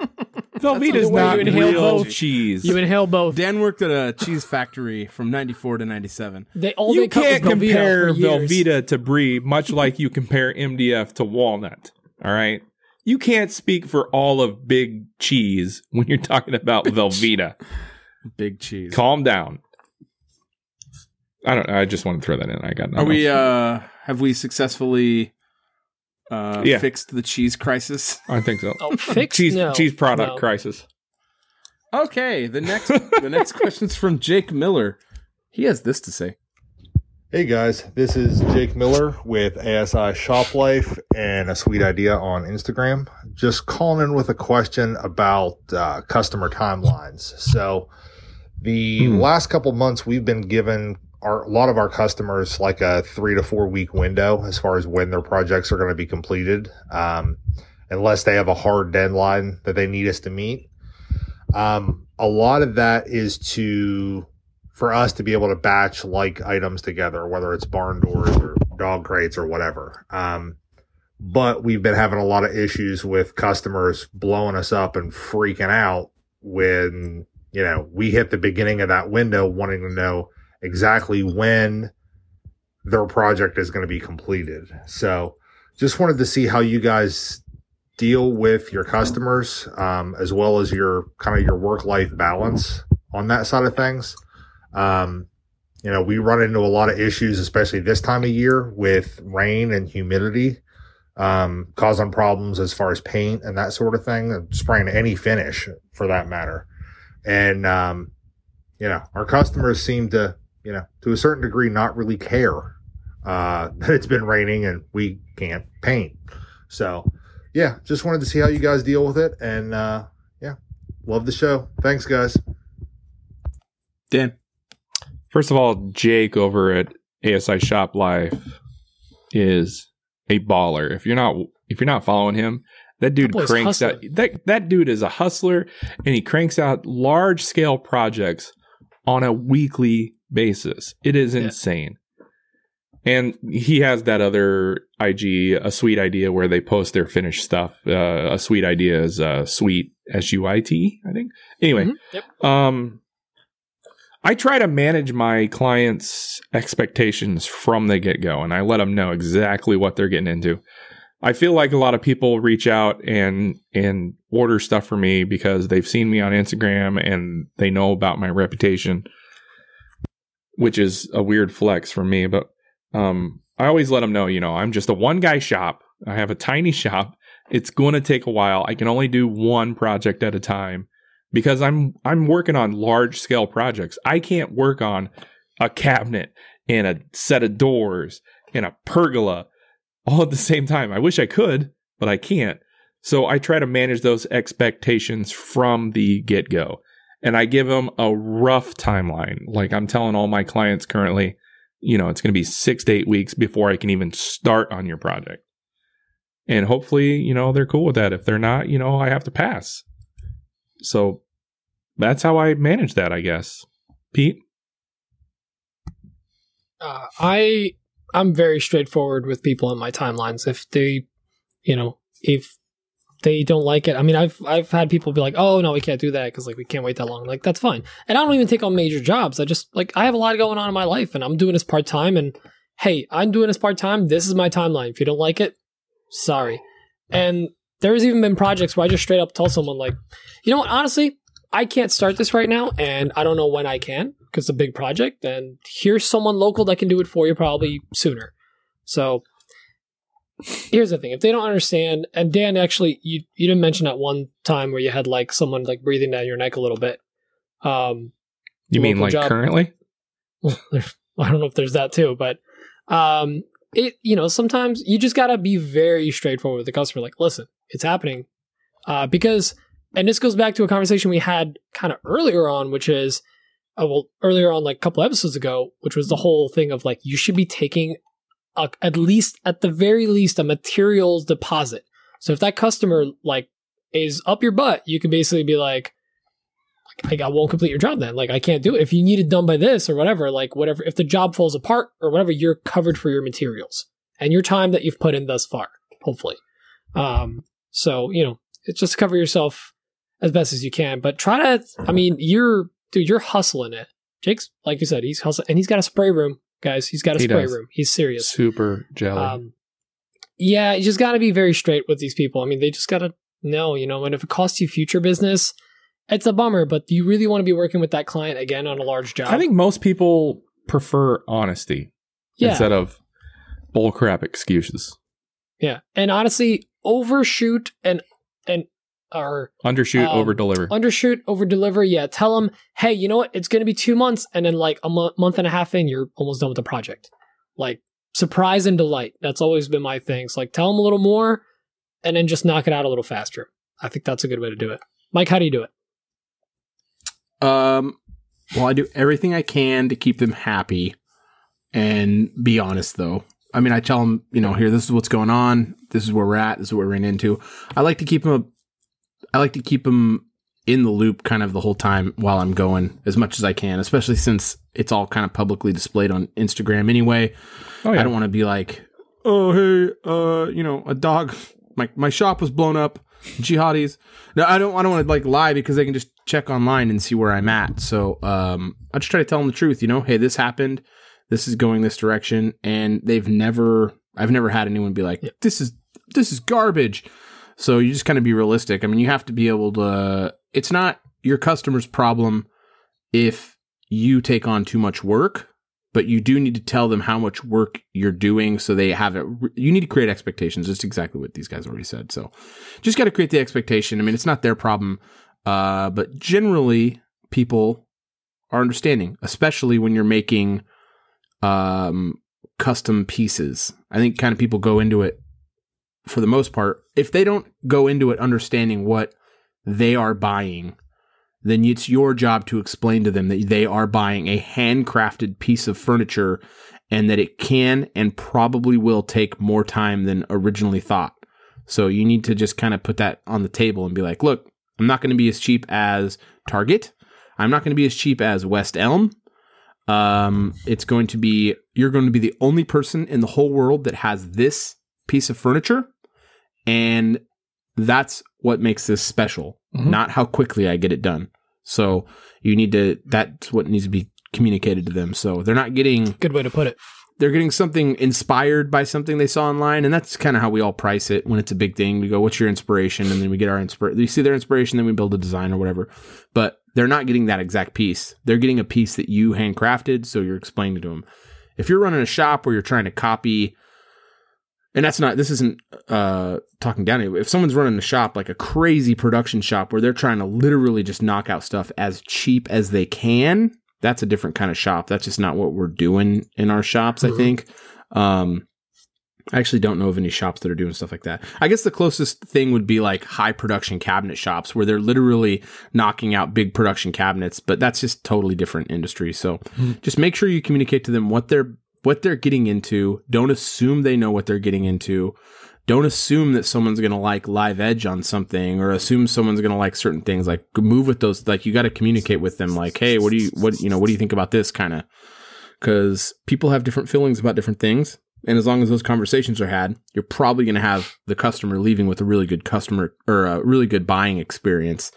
Velveeta is
the
not
you inhale
real
both.
cheese.
You inhale both.
Dan worked at a cheese factory from 94 to 97.
They all
you
they
can't
was Velveeta
compare
for.
Velveeta to Brie, much like you compare MDF to walnut. All right. You can't speak for all of big cheese when you're talking about Velveeta.
Big cheese.
Calm down. I don't. I just want to throw that in. I got.
Are we, uh, have we successfully uh,
Yeah.
fixed the cheese crisis?
I think so.
Oh, fixed?
cheese
No,
cheese product
no.
crisis.
Okay, the next the next question's from Jake Miller. He has this to say.
Hey guys, this is Jake Miller with ASI Shop Life and a sweet idea on Instagram. Just calling in with a question about uh, customer timelines. So, the
Hmm.
last couple months we've been given our, a lot of our customers like a three to four week window as far as when their projects are going to be completed, um, unless they have a hard deadline that they need us to meet. Um, a lot of that is to for us to be able to batch like items together, whether it's barn doors or dog crates or whatever. Um, but we've been having a lot of issues with customers blowing us up and freaking out when, you know, we hit the beginning of that window wanting to know exactly when their project is going to be completed. So just wanted to see how you guys deal with your customers, um, as well as your kind of your work life balance on that side of things. Um, you know, we run into a lot of issues, especially this time of year with rain and humidity, um, causing problems as far as paint and that sort of thing, and spraying any finish for that matter. And, um, you know, our customers seem to, you know, to a certain degree, not really care, uh, that it's been raining and we can't paint. So, yeah, just wanted to see how you guys deal with it. And, uh, yeah, love the show. Thanks, guys.
Dan.
First of all, Jake over at ASI Shop Life is a baller. If you're not if you're not following him, that dude
That boy's
cranks out that that dude is a hustler and he cranks out large scale projects on a weekly basis. It is
Yeah.
insane. And he has that other IG, a sweet idea where they post their finished stuff. Uh, a sweet idea is uh, sweet S U I T, I think. Anyway,
Mhm. Yep.
um, I try to manage my clients' expectations from the get go, and I let them know exactly what they're getting into. I feel like a lot of people reach out and and order stuff for me because they've seen me on Instagram and they know about my reputation, which is a weird flex for me. But um, I always let them know, you know, I'm just a one guy shop. I have a tiny shop. It's going to take a while. I can only do one project at a time because I'm I'm working on large scale projects. I can't work on a cabinet and a set of doors and a pergola all at the same time. I wish I could, but I can't. So I try to manage those expectations from the get go. And I give them a rough timeline. Like I'm telling all my clients currently, you know, it's going to be six to eight weeks before I can even start on your project. And hopefully, you know, they're cool with that. If they're not, you know, I have to pass. So that's how I manage that, I guess. Pete?
Uh, I I'm very straightforward with people on my timelines. If they, you know, if they don't like it, I mean, I've I've had people be like, "Oh no, we can't do that because like we can't wait that long." Like that's fine. And I don't even take on major jobs. I just like I have a lot going on in my life, and I'm doing this part time. And hey, I'm doing this part time. This is my timeline. If you don't like it, sorry. And there's even been projects where I just straight up tell someone like, you know what, honestly, I can't start this right now, and I don't know when I can because it's a big project. And here's someone local that can do it for you probably sooner. So here's the thing: if they don't understand, and Dan, actually, you you didn't mention that one time where you had like someone like breathing down your neck a little bit. Um,
You mean like
job-
currently?
I don't know if there's that too, but um, it you know sometimes you just gotta be very straightforward with the customer. Like, listen, it's happening, uh, because and this goes back to a conversation we had kind of earlier on, which is uh, well earlier on like a couple episodes ago, which was the whole thing of like you should be taking a, at least at the very least a materials deposit. So if that customer like is up your butt, you can basically be like, like I won't complete your job then. Like I can't do it. If you need it done by this or whatever, like whatever, if the job falls apart or whatever, you're covered for your materials and your time that you've put in thus far, hopefully. Um, so, you know, it's just cover yourself as best as you can, but try to, I mean, you're, dude, you're hustling it. Jake's, like you said, he's hustling and he's got a spray room, guys. He's got a
He
spray
does.
room. He's serious.
Super jelly.
Um, yeah, you just got to be very straight with these people. I mean, they just got to know, you know, and if it costs you future business, it's a bummer, but you really want to be working with that client again on a large job.
I think most people prefer honesty
yeah,
instead of bullcrap excuses.
yeah, and honestly, overshoot and and or
Undershoot,
Um,
over deliver.
undershoot, over deliver. Yeah, tell them, hey, you know what? It's going to be two months, and then like a mo- month and a half in, you're almost done with the project. Like surprise and delight. That's always been my thing. So like tell them a little more, and then just knock it out a little faster. I think that's a good way to do it. Mike, how do you do it?
Um, well, I do everything I can to keep them happy and be honest, though. I mean, I tell them, you know, here, this is what's going on. This is where we're at. This is what we're into. I like to keep them, I like to keep them in the loop kind of the whole time while I'm going as much as I can, especially since it's all kind of publicly displayed on Instagram anyway.
oh, yeah.
I don't want to be like, oh hey, uh, you know, a dog. My my shop was blown up. Jihadis. No, I don't. I don't want to like lie because they can just check online and see where I'm at. So um, I just try to tell them the truth. You know, hey, this happened. This is going this direction, and they've never. I've never had anyone be like, this is this is garbage. So you just kind of be realistic. I mean, you have to be able to. It's not your customer's problem if you take on too much work but you do need to tell them how much work you're doing so they have it. You need to create expectations. That's exactly what these guys already said. So just got to create the expectation. I mean, it's not their problem, uh, but generally people are understanding, especially when you're making um, custom pieces. I think kind of people go into it for the most part. If they don't go into it understanding what they are buying, then it's your job to explain to them that they are buying a handcrafted piece of furniture and that it can and probably will take more time than originally thought. So you need to just kind of put that on the table and be like, look, I'm not going to be as cheap as Target. I'm not going to be as cheap as West Elm. Um, it's going to be, you're going to be the only person in the whole world that has this piece of furniture. And that's what makes this special,
Mhm.
not how quickly I get it done. So you need to, that's what needs to be communicated to them. So they're not getting,
Good way to put it.
they're getting something inspired by something they saw online. And that's kind of how we all price it when it's a big thing. We go, what's your inspiration? And then we get our inspiration. You see their inspiration, then we build a design or whatever. But they're not getting that exact piece. They're getting a piece that you handcrafted. So you're explaining to them. If you're running a shop where you're trying to copy, and that's not, this isn't uh, talking down. to. If someone's running a shop, like a crazy production shop where they're trying to literally just knock out stuff as cheap as they can, that's a different kind of shop. That's just not what we're doing in our shops,
Mhm.
I think. Um, I actually don't know of any shops that are doing stuff like that. I guess the closest thing would be like high production cabinet shops where they're literally knocking out big production cabinets, but that's just totally different industry. So
Mhm.
just make sure you communicate to them what they're what they're getting into. Don't assume they know what they're getting into. Don't assume that someone's going to like live edge on something or assume someone's going to like certain things. Like move with those like you got to communicate with them like, "Hey, what do you what you know, what do you think about this kind of because people have different feelings about different things. And as long as those conversations are had, you're probably going to have the customer leaving with a really good customer or a really good buying experience.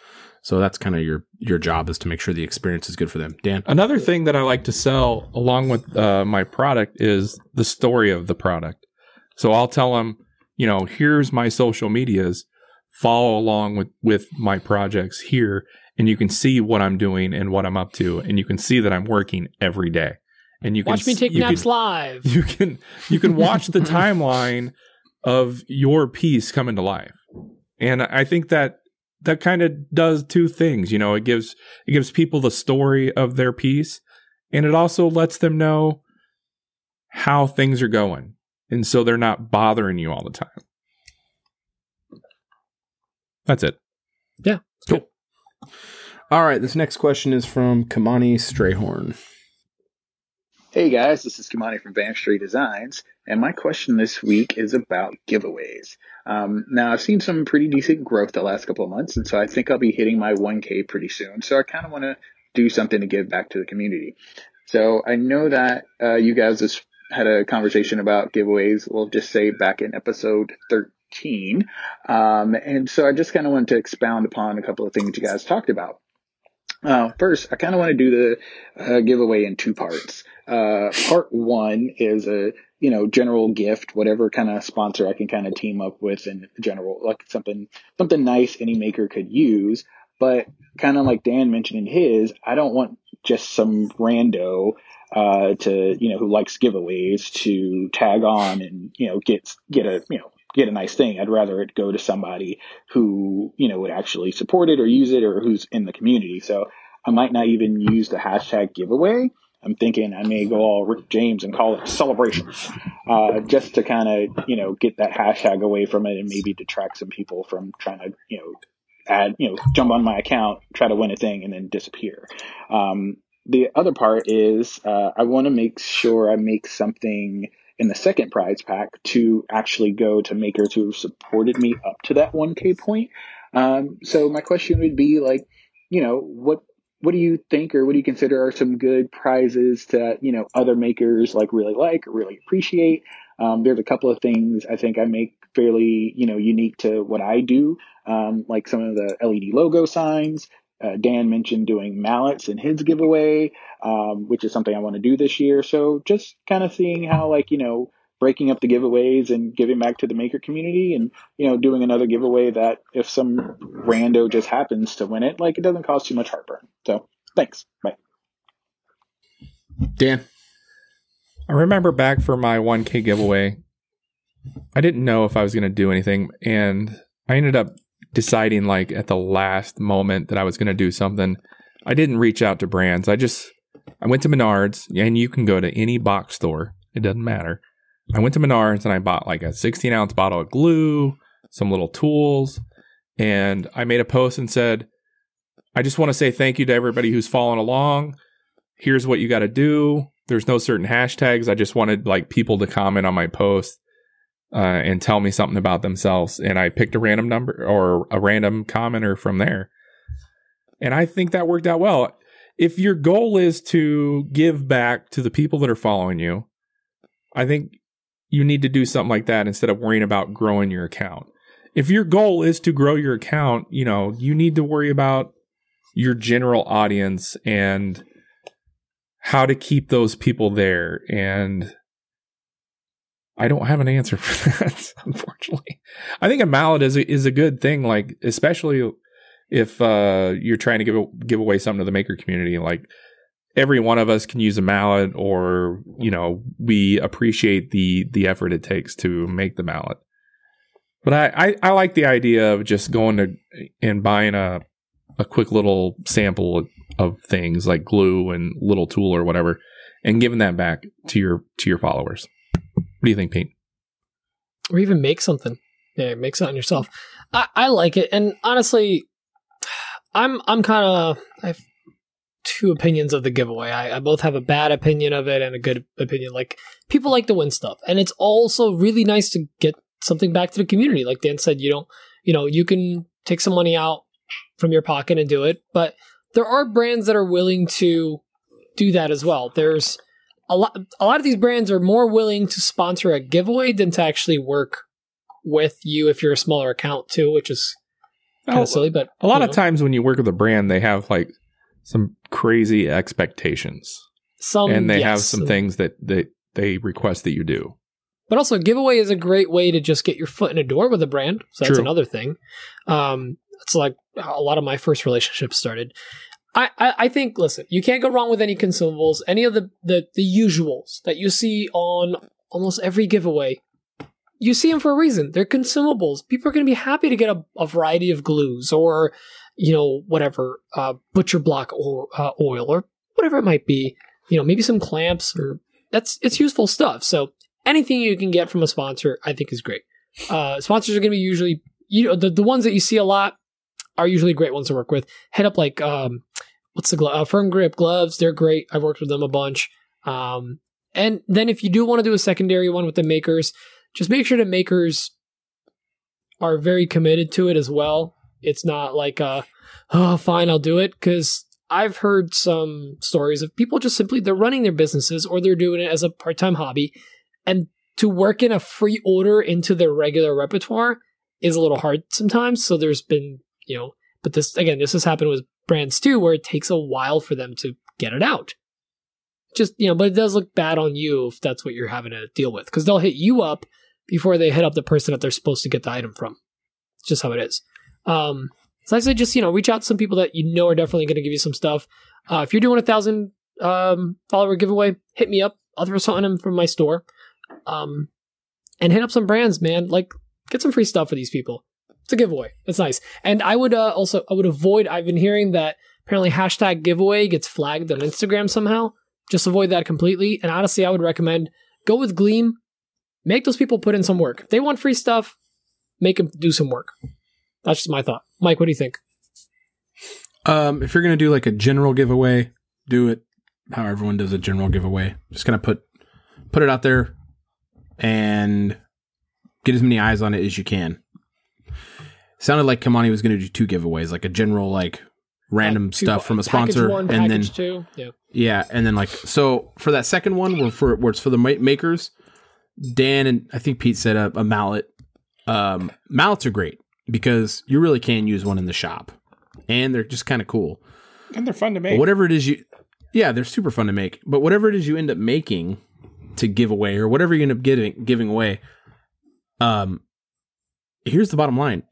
So that's kind of your your job is to make sure the experience is good for them. Dan,
Another thing that I like to sell along with uh, my product is the story of the product. So I'll tell them, you know, here's my social medias. Follow along with with my projects here, and you can see what I'm doing and what I'm up to, and you can see that I'm working every day. And you can
Watch me take naps
can-
live.
you can you can watch the timeline of your piece come into life and i think that that kind of does two things you know it gives it gives people the story of their piece and it also lets them know how things are going and so they're not bothering you all the time that's it Yeah. Cool. cool.
All right, this next question is from Kamani Strayhorn.
Hey guys, this is Kamani from Van Street Designs, and my question this week is about giveaways. Um, now, I've seen some pretty decent growth the last couple of months, and so I think I'll be hitting my 1K pretty soon. So I kind of want to do something to give back to the community. So I know that uh, you guys just had a conversation about giveaways. We'll just say back in episode 13, um, and so I just kind of wanted to expound upon a couple of things you guys talked about. Uh, first, I kind of want to do the uh, giveaway in two parts. Uh, part one is a you know general gift, whatever kind of sponsor I can kind of team up with in general, like something something nice any maker could use. But kind of like Dan mentioned in his, I don't want just some rando uh, to you know who likes giveaways to tag on and you know get get a you know get a nice thing. I'd rather it go to somebody who you know would actually support it or use it or who's in the community. So I might not even use the hashtag giveaway. I'm thinking I may go all Rick James and call it celebration, uh, just to kind of you know get that hashtag away from it and maybe detract some people from trying to you know add you know jump on my account, try to win a thing, and then disappear. Um, the other part is uh, I want to make sure I make something in the second prize pack to actually go to makers who have supported me up to that 1K point. Um, so my question would be like, you know, what what do you think or what do you consider are some good prizes that you know other makers like really like or really appreciate? Um, there's a couple of things I think I make fairly you know unique to what I do, um, like some of the LED logo signs. Uh, Dan mentioned doing mallets in his giveaway, um, which is something I want to do this year. So just kind of seeing how like you know breaking up the giveaways and giving back to the maker community and you know doing another giveaway that if some rando just happens to win it like it doesn't cause too much heartburn so thanks bye
Dan,
I remember back for my 1K giveaway, I didn't know if I was going to do anything. And I ended up deciding, like, at the last moment that I was going to do something. I didn't reach out to brands. I just, I went to Menards, and you can go to any box store, it doesn't matter. I went to Menards and I bought like a 16 ounce bottle of glue, some little tools, and I made a post and said, I just want to say thank you to everybody who's following along. Here's what you got to do there's no certain hashtags. I just wanted like people to comment on my post uh, and tell me something about themselves. And I picked a random number or a random commenter from there. And I think that worked out well. If your goal is to give back to the people that are following you, I think you need to do something like that instead of worrying about growing your account. If your goal is to grow your account, you know, you need to worry about your general audience and how to keep those people there and I don't have an answer for that unfortunately. I think a mallet is a, is a good thing like especially if uh, you're trying to give give away something to the maker community like every one of us can use a mallet or you know we appreciate the the effort it takes to make the mallet but I, I i like the idea of just going to and buying a a quick little sample of, things like glue and little tool or whatever and giving that back to your to your followers what do you think pete
or even make something. Yeah, make something yourself. I, I like it, and honestly, I'm I'm kind of I two opinions of the giveaway. I, I both have a bad opinion of it and a good opinion. Like people like to win stuff, and it's also really nice to get something back to the community. Like Dan said, you don't you know you can take some money out from your pocket and do it, but there are brands that are willing to do that as well. There's a lot a lot of these brands are more willing to sponsor a giveaway than to actually work with you if you're a smaller account too, which is kind
Oh,
of silly. But
A lot
you
of times when you work with a brand, they have like some crazy expectations,
some
and they have some things that that they request that you do.
But also, giveaway is a great way to just get your foot in a door with a brand. So that's
True.
another thing. Um, it's like a lot of my first relationships started. I, I, I think, listen, you can't go wrong with any consumables, any of the, the, the usuals that you see on almost every giveaway. You see them for a reason. They're consumables. People are going to be happy to get a, a variety of glues or, you know, whatever, uh, butcher block or uh, oil or whatever it might be. You know, maybe some clamps or that's it's useful stuff. So anything you can get from a sponsor, I think is great. Uh, sponsors are going to be usually, you know, the, the ones that you see a lot are usually great ones to work with. Head up like, um, what's the glove? Uh, Firm Grip gloves. They're great. I've worked with them a bunch. Um, and then if you do want to do a secondary one with the makers, just make sure the makers are very committed to it as well. It's not like, uh, oh, fine, I'll do it. Because I've heard some stories of people just simply, they're running their businesses or they're doing it as a part time hobby. And to work in a free order into their regular repertoire is a little hard sometimes. So there's been, you know, but this, again, this has happened with brands too, where it takes a while for them to get it out. Just, you know, but it does look bad on you if that's what you're having to deal with because they'll hit you up before they hit up the person that they're supposed to get the item from. It's just how it is. Um, so I say just, you know, reach out to some people that you know are definitely going to give you some stuff. Uh, if you're doing a thousand um, follower giveaway, hit me up. I'll throw something in from my store. Um, and hit up some brands, man. Like, get some free stuff for these people. It's a giveaway. It's nice. And I would uh, also I would avoid. I've been hearing that apparently hashtag giveaway gets flagged on Instagram somehow. Just avoid that completely. And honestly, I would recommend go with Gleam. Make those people put in some work. If they want free stuff, make them do some work. That's just my thought. Mike, what do you think?
Um, if you're gonna do like a general giveaway, do it how everyone does a general giveaway. Just kind of put put it out there and get as many eyes on it as you can. Sounded like Kamani was gonna do two giveaways, like a general like random
Like two-
stuff from a sponsor,
one,
and then
two. Yeah.
yeah, and then like so for that second one, where for where it's for the ma- makers, Dan and I think Pete said a, a mallet. Um, mallets are great because you really can use one in the shop, and they're just kind of cool.
And they're fun to
But
make.
whatever it is you, yeah, they're super fun to make. But whatever it is you end up making to give away, or whatever you end up giving giving away, um, here's the bottom line: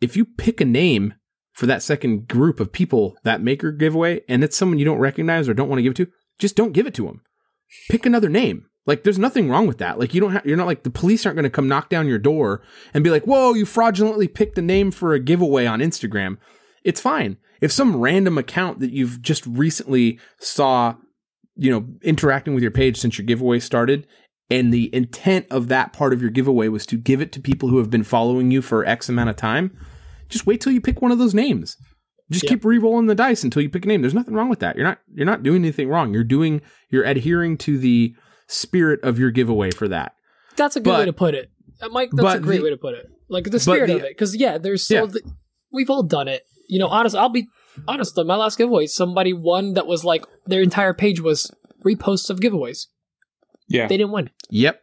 if you pick a name for that second group of people that maker giveaway, and it's someone you don't recognize or don't want to give it to, just don't give it to them. Pick another name. Like, there's nothing wrong with that. Like, you don't have, you're not like the police aren't going to come knock down your door and be like, whoa, you fraudulently picked a name for a giveaway on Instagram. It's fine. If some random account that you've just recently saw, you know, interacting with your page since your giveaway started, and the intent of that part of your giveaway was to give it to people who have been following you for X amount of time, just wait till you pick one of those names. Just
Yep.
keep re-rolling the dice until you pick a name. There's nothing wrong with that. You're not you're not doing anything wrong. You're doing you're adhering to the spirit of your giveaway for that.
That's a good
But-
way to put it. Uh, Mike, that's a great
the-
way to put it. Like the spirit
the-
of it. Because, yeah, there's so.
Yeah.
The, we've all done it. You know, honest, I'll be honest, on my last giveaway, somebody won that was like their entire page was reposts of giveaways.
yeah.
They didn't win.
Yep.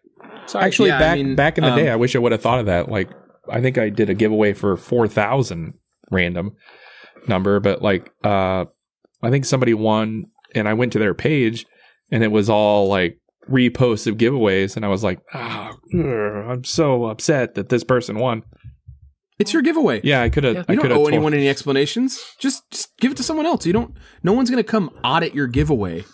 Sorry.
Actually,
Yeah, I
back
mean,
back in the
um,
day, I wish I would have thought of that. Like, I think I did a giveaway for four thousand random number, but like, uh, I think somebody won, and I went to their page, and it was all like reposts of giveaways, and I was like, ah, ugh, I'm so upset that this person won.
It's your giveaway.
Yeah, I could have.
Yeah.
I
You don't
have
owe anyone any explanations. Just just give it to someone else. You don't. No one's gonna come audit your giveaway.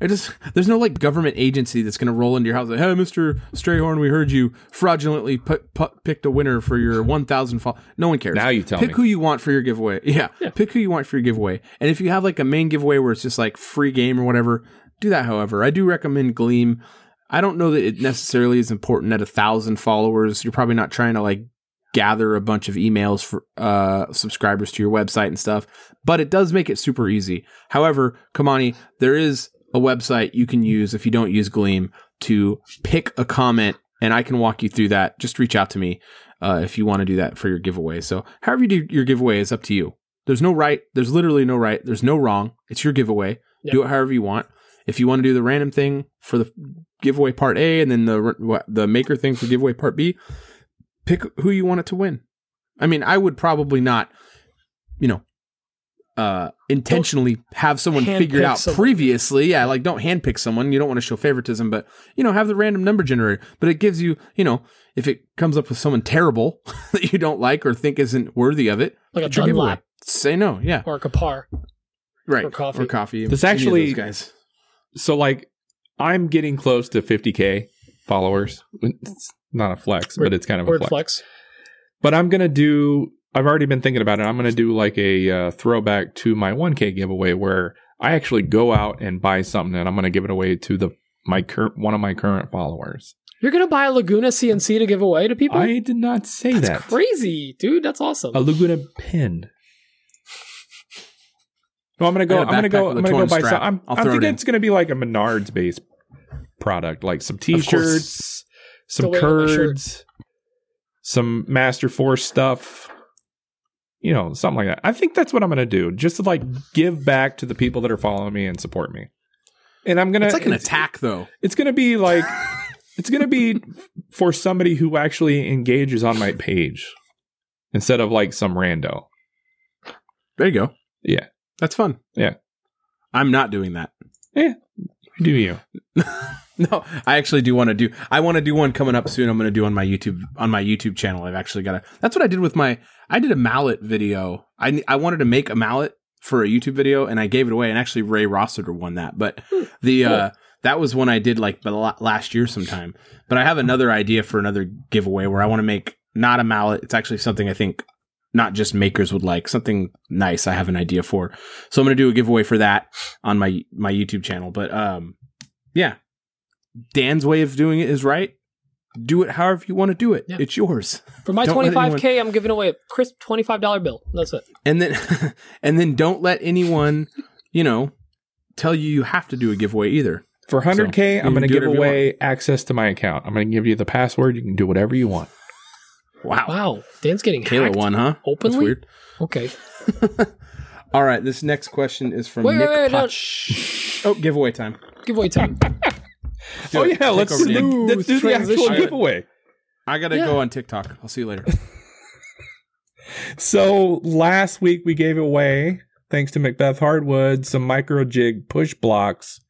It is. There's no like government agency that's gonna roll into your house like, "Hey, Mister Strayhorn, we heard you fraudulently put, put, picked a winner for your 1,000." Fo-. No one cares.
Now you tell me.
pick
me.
who you want for your giveaway. Yeah, pick who you want for your giveaway. And if you have like a main giveaway where it's just like free game or whatever, do that. However, I do recommend Gleam. I don't know that it necessarily is important at a thousand followers. You're probably not trying to like gather a bunch of emails for uh, subscribers to your website and stuff, but it does make it super easy. However, Kamani, there is a website you can use if you don't use Gleam to pick a comment, and I can walk you through that. Just reach out to me uh, if you want to do that for your giveaway. So, however you do your giveaway is up to you. There's no right. There's literally no right. There's no wrong. It's your giveaway.
Yep.
Do it however you want. If you want to do the random thing for the giveaway part A and then the the maker thing for giveaway part B, pick who you want it to win. I mean, I would probably not, you know, uh, intentionally have someone
handpick
figured out
someone.
previously. Yeah, like don't handpick someone. You don't want to show favoritism, but you know, have the random number generator. But it gives you, you know, if it comes up with someone terrible that you don't like or think isn't worthy of it,
Like a
it's your.
Dunlap
Say no. Yeah,
or a Kapar.
right.
or coffee.
Or coffee.
This actually-
guys.
So like I'm getting close to 50k followers. It's not a flex, but it's kind of a flex.
flex.
But I'm gonna do. I've already been thinking about it. I'm gonna do like a uh, throwback to my 1k giveaway where I actually go out and buy something and I'm gonna give it away to the my cur- one of my current followers.
You're gonna buy a Laguna CNC to give away to people?
I did not say
That's
that.
crazy, dude. That's awesome.
A Laguna pin. No, I'm gonna go.
I
I'm gonna go. I'm gonna go buy
strap.
some. I'm,
I'll
I'm
throw it
it's gonna be like a Menards based product, like some T-shirts, some
Still waiting on my shirt.
curds, some Masterforce stuff. You know, something like that. I think that's what I'm gonna do, just to like give back to the people that are following me and support me. And I'm gonna.
It's like an
it's-
attack, though.
It's gonna be like. it's gonna be for somebody who actually engages on my page instead of like some rando.
There you go.
Yeah.
That's fun.
Yeah.
I'm not doing that. Yeah.
Do you?
No, I actually do want to do. I want to do one coming up soon. I'm going to do on my YouTube on my YouTube channel. I've actually got a. That's what I did with my. I did a mallet video. I I wanted to make a mallet for a YouTube video, and I gave it away. And actually, Ray Rossiter won that. But the uh that was one I did like last year sometime. But I have another idea for another giveaway where I want to make not a mallet. It's actually something I think not just makers would like something nice. I have an idea for. So I'm going to do a giveaway for that on my my YouTube channel. But um, yeah, Dan's way of doing it is right. Do it however you want to do it.
Yeah.
It's yours.
For my
Don't let
25k, I'm giving away a crisp $25 bill. That's it.
And then and then don't let anyone, you know, tell you you have to do a giveaway either.
For 100k,
So,
I'm going to give away access to my account. I'm going to give you the password. You can do whatever you want.
Wow.
Wow. Dan's getting
Kayla
hacked.
won, huh? That's
Openly?
weird.
Okay.
All right, this next question is from
Wait,
Nick
wait, wait, no.
Oh, giveaway time.
Giveaway time.
Oh yeah,
Take
let's
over,
do,
Dan.
let's do the actual
transition.
giveaway.
I gotta
Yeah.
go on TikTok. I'll see you later.
So last week we gave away, thanks to MacBeath Hardwood, some MicroJig push blocks,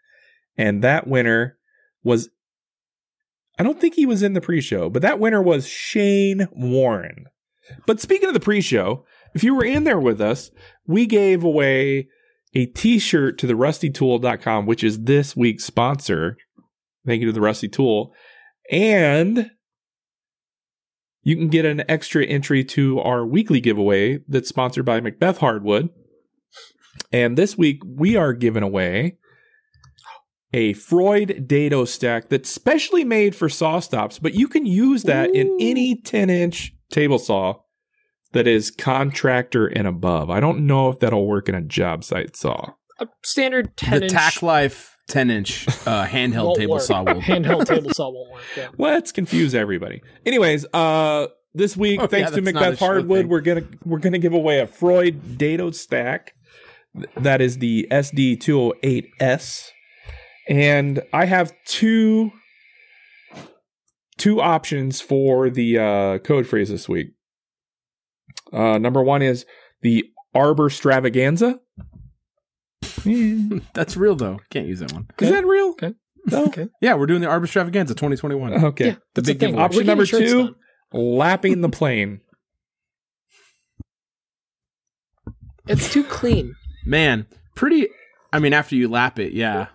and that winner was. I don't think he was in the pre-show, but that winner was Shane Warren. But speaking of the pre-show, if you were in there with us, we gave away a t-shirt to the rustytool.com, which is this week's sponsor. Thank you to the Rusty Tool. And you can get an extra entry to our weekly giveaway that's sponsored by MacBeath Hardwood. And this week we are giving away a Freud dado stack that's specially made for SawStops, but you can use that in any 10 inch table saw that is contractor and above. I don't know if that'll work in a job site saw.
A standard 10
the
inch
Tack Life 10 inch uh, handheld table
work.
saw will.
Handheld table saw won't work. Yeah.
Let's confuse everybody. Anyways, uh this week,
Oh,
thanks
yeah,
to
that's MacBeath
Hardwood, we're gonna we're gonna give away a Freud dado stack. That is the SD208S. And I have two two options for the uh, code phrase this week. Uh, number one is the Arbor Stravaganza.
That's real though. Can't use that one.
Is that real?
Okay.
No.
Okay.
Yeah, we're doing the Arbor Stravaganza 2021.
Okay.
Yeah, that's
big
the thing.
giveaway.
Option number two.
done.
Lapping the plane.
It's too clean.
Man, pretty. I mean, after you lap it, yeah.